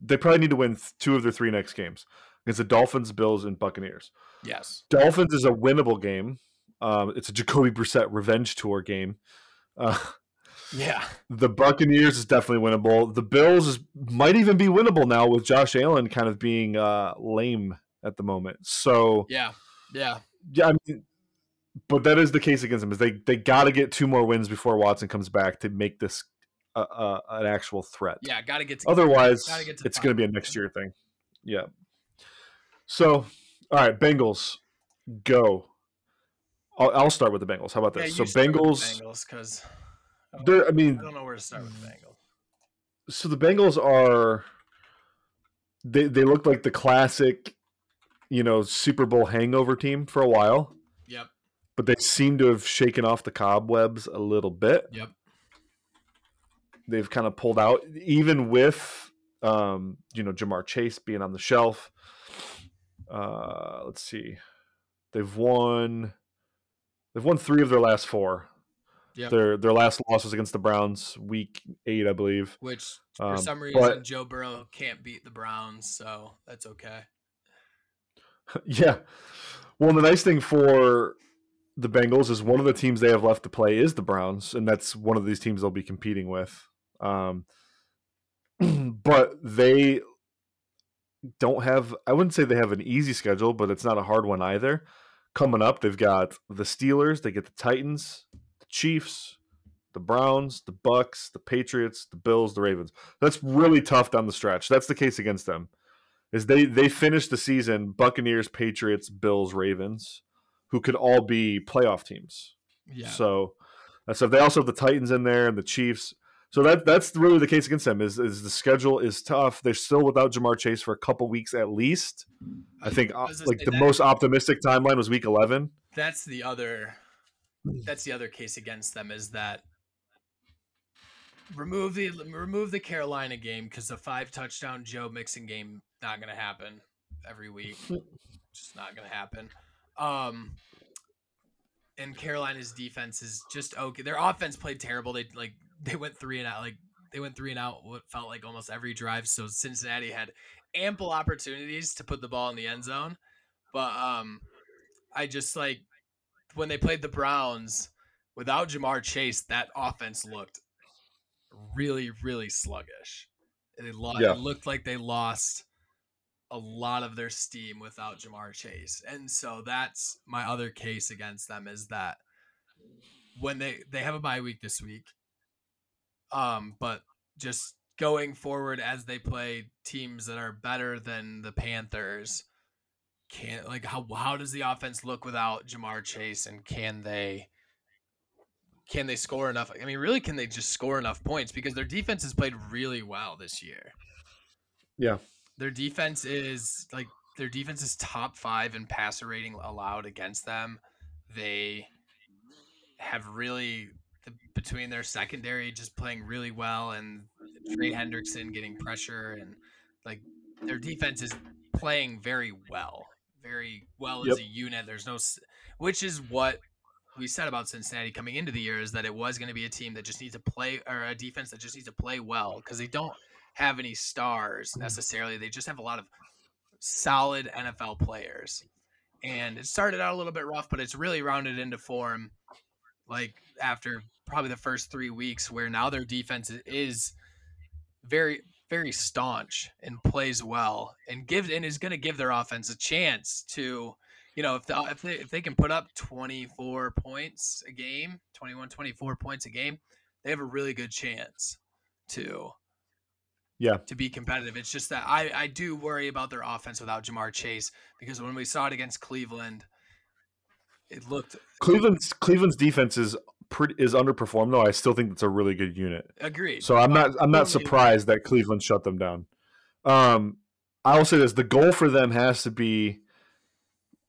They probably need to win two of their three next games against the Dolphins, Bills, and Buccaneers. yes. Dolphins is a winnable game. Um, it's a Jacoby Brissett revenge tour game. Uh, Yeah. the Buccaneers is definitely winnable. The Bills is, might even be winnable now with Josh Allen kind of being uh, lame at the moment. So Yeah. Yeah. yeah, I mean, but that is the case against them. Is they they got to get two more wins before Watson comes back to make this uh, uh, an actual threat. Yeah, got to get to Otherwise, Gotta get to it's going to be a next year thing. Yeah. So, all right, Bengals, go. I'll, I'll start with the Bengals. How about Yeah, this? you so Bengals, Bengals cuz they're. I mean, I don't know where to start with the Bengals. so the Bengals are. They they look like the classic, you know, Super Bowl hangover team for a while, Yep. but they seem to have shaken off the cobwebs a little bit. Yep. They've kind of pulled out, even with um, you know Ja'Marr Chase being on the shelf. Uh, let's see, they've won. They've won three of their last four. Yep. Their their last loss was against the Browns, week eight, I believe. Which for Um, some reason but- Joe Burrow can't beat the Browns, so that's okay. Yeah. Well, the nice thing for the Bengals is one of the teams they have left to play is the Browns, and that's one of these teams they'll be competing with. Um, but they don't have, I wouldn't say they have an easy schedule, but it's not a hard one either. Coming up, they've got the Steelers, they get the Titans, the Chiefs, the Browns, the Bucs, the Patriots, the Bills, the Ravens. That's really tough down the stretch. That's the case against them. Is they they finished the season Buccaneers, Patriots, Bills, Ravens, who could all be playoff teams. Yeah. So, uh, so they also have the Titans in there and the Chiefs. So that that's really the case against them. Is is the schedule is tough. They're still without Ja'Marr Chase for a couple weeks at least. I think uh, like the that- most optimistic timeline was week eleven. that's the other that's the other case against them is that remove the remove the Carolina game because the five touchdown Joe Mixon game not gonna happen every week. just not gonna happen. Um and Carolina's defense is just okay. Their offense played terrible. They like they went three and out like they went three and out what felt like almost every drive. So Cincinnati had ample opportunities to put the ball in the end zone. But um I just like when they played the Browns without Ja'Marr Chase, that offense looked really, really sluggish. And It, lo- Yeah. it looked like they lost a lot of their steam without Ja'Marr Chase. And so that's my other case against them is that when they they have a bye week this week, um, but just going forward as they play teams that are better than the Panthers, can like how how does the offense look without Ja'Marr Chase and can they can they score enough? I mean, really, can they just score enough points because their defense has played really well this year. Yeah. Their defense is like their defense is top five in passer rating allowed against them. They have really between their secondary just playing really well and Trey Hendrickson getting pressure and like their defense is playing very well, very well as a unit. There's no, which is what we said about Cincinnati coming into the year is that it was going to be a team that just needs to play or a defense that just needs to play well because they don't have any stars necessarily. They just have a lot of solid NFL players. And it started out a little bit rough, but it's really rounded into form like after probably the first three weeks where now their defense is very very staunch and plays well and gives and is going to give their offense a chance to you know if the, if they if they can put up 24 points a game 21 24 points a game they have a really good chance to Yeah. to be competitive it's just that i i do worry about their offense without ja'marr chase because when we saw it against cleveland it looked Cleveland's Cleveland's defense is pretty is underperformed though. I still think it's a really good unit. agreed So I'm not I'm not surprised that Cleveland shut them down. Um, I will say this: the goal for them has to be.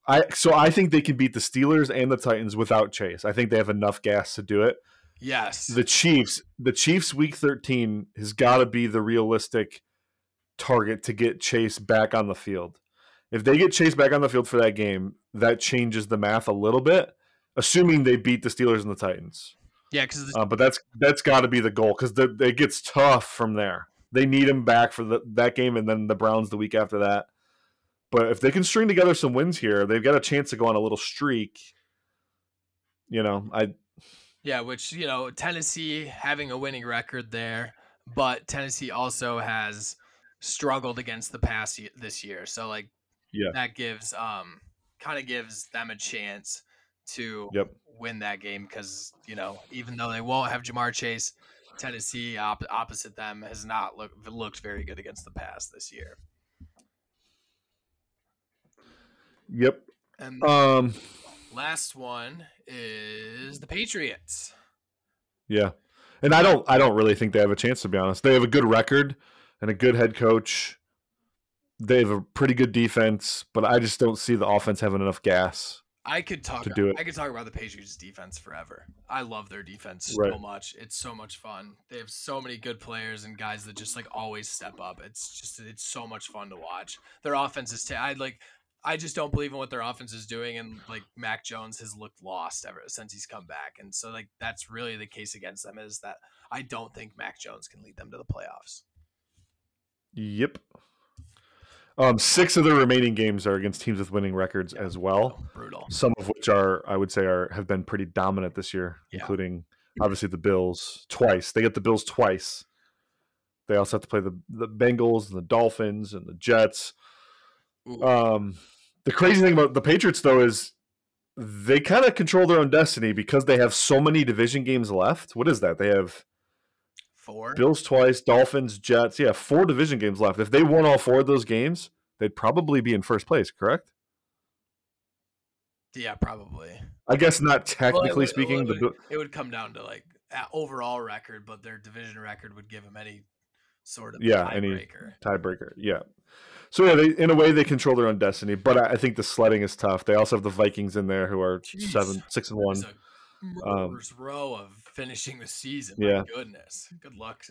I so I think they can beat the Steelers and the Titans without Chase. I think they have enough gas to do it. yes The Chiefs, the Chiefs, Week 13 has got to be the realistic target to get Chase back on the field. If they get Chase back on the field for that game, that changes the math a little bit. Assuming they beat the Steelers and the Titans. yeah because Uh, but that's that's got to be the goal because it gets tough from there. They need him back for the, that game, and then the Browns the week after that. But if they can string together some wins here, they've got a chance to go on a little streak. You know, I Yeah, which you know, Tennessee having a winning record there, but Tennessee also has struggled against the pass this year. So like, Yeah. that gives um kind of gives them a chance to Yep. win that game because you know even though they won't have Ja'Marr Chase, Tennessee op- opposite them has not look, looked very good against the pass this year. yep. And Um, last one is the Patriots. yeah, and I don't I don't really think they have a chance to be honest. They have a good record and a good head coach. They have a pretty good defense, but I just don't see the offense having enough gas. I could talk. to do it. I could talk about the Patriots' defense forever. I love their defense so much. It's so much fun. They have so many good players and guys that just like always step up. It's just it's so much fun to watch. Their offense is. ta- I like. I just don't believe in what their offense is doing, and like Mac Jones has looked lost ever since he's come back, and so like that's really the case against them is that I don't think Mac Jones can lead them to the playoffs. Yep. Um, six of the remaining games are against teams with winning records as well. Brutal. Some of which are, I would say, are have been pretty dominant this year, Yeah. including obviously the Bills twice. They get the Bills twice. They also have to play the the Bengals and the Dolphins and the Jets. Um, the crazy thing about the Patriots though is they kind of control their own destiny because they have so many division games left. What is that? They have Four. Bills twice, Dolphins, Jets. Yeah, four division games left. If they won all four of those games, they'd probably be in first place, correct? Yeah, probably. I guess not technically Well, would- speaking. the it, would, it would come down to like overall record, but their division record would give them any sort of Yeah, any- tiebreaker. tiebreaker. Yeah. So yeah, they in a way they control their own destiny, but I, I think the sledding is tough. They also have the Vikings in there who are Jeez. seven, six and one. A murderer's row of finishing the season. Um, Yeah. My goodness. Good luck.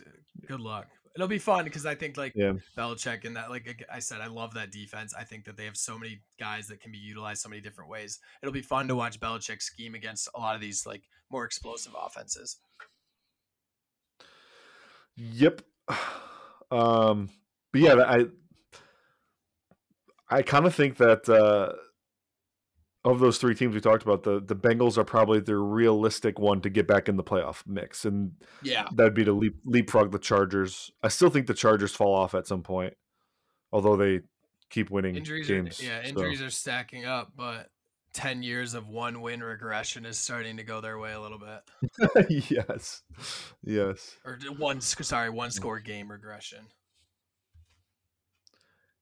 Good luck. It'll be fun because I think like Yeah. Belichick and that, like I said, I love that defense. I think that they have so many guys that can be utilized so many different ways. It'll be fun to watch Belichick scheme against a lot of these like more explosive offenses. Yep. Um, but yeah, I I kind of think that uh, of those three teams we talked about, the the Bengals are probably the realistic one to get back in the playoff mix, and Yeah. that'd be to leap, leapfrog the Chargers. I still think the Chargers fall off at some point, although they keep winning Injuries games. are yeah, so- injuries are stacking up, but 10 years of one win regression is starting to go their way a little bit. yes, yes, Or one sorry, one score game regression.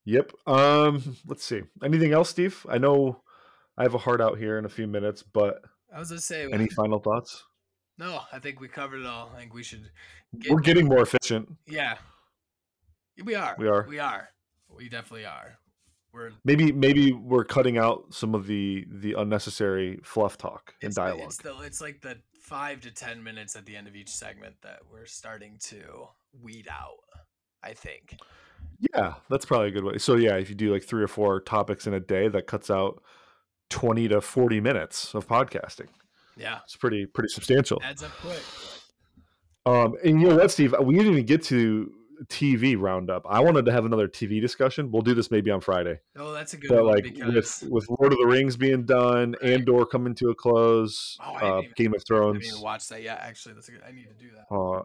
yep. Um, let's see. Anything else, Steve? I know I have a heart out here in a few minutes, but I was gonna say any final thoughts? no, I think we covered it all. I think we should get, We're getting more efficient. yeah. We are. We are. We are. We definitely are. We're Maybe maybe we're cutting out some of the the unnecessary fluff talk and dialogue. It's, the, it's like the five to ten minutes at the end of each segment that we're starting to weed out. I think. Yeah, that's probably a good way. So yeah, if you do like three or four topics in a day, that cuts out twenty to forty minutes of podcasting. Yeah, It's pretty pretty substantial. adds up quick. Um, and you know what, Steve? We didn't even get to TV roundup. I wanted to have another TV discussion. We'll do this maybe on Friday. Oh, that's a good But one like because with with Lord of the Rings being done, Right. Andor coming to a close, Oh, uh, Game of Thrones. watched that Yeah, Actually, that's a good. I need to do that. Uh,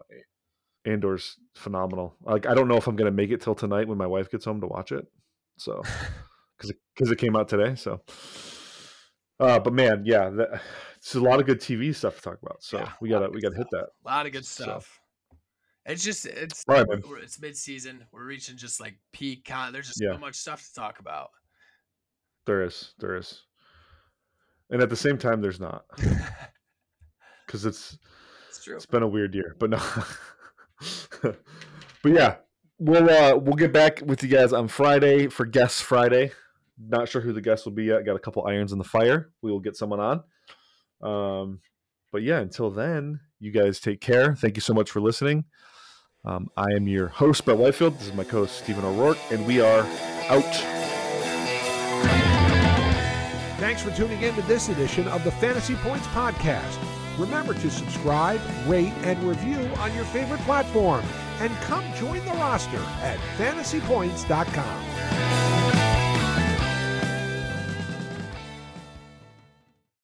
Andor's phenomenal. Like I don't know if I'm gonna make it till tonight when my wife gets home to watch it. So because it, cause it came out today. So, uh, but man, yeah, that, it's a lot of good TV stuff to talk about. So Yeah, we gotta we gotta hit that. A lot of good So- stuff. It's just it's right, it's mid season. We're reaching just like peak. Con- There's just Yeah. so much stuff to talk about. There is, there is, and at the same time, there's not because it's it's true. it's been a weird year. But no, but yeah, we'll uh we'll get back with you guys on Friday for guests Friday. Not sure who the guest will be yet. Got a couple irons in the fire. We will get someone on. Um, but yeah, until then, you guys take care. Thank you so much for listening. Um, I am your host, Brett Whitefield. This is my co-host, Steven O'Rourke, and we are out. Thanks for tuning in to this edition of the Fantasy Points Podcast. Remember to subscribe, rate, and review on your favorite platform. And come join the roster at fantasypoints.com.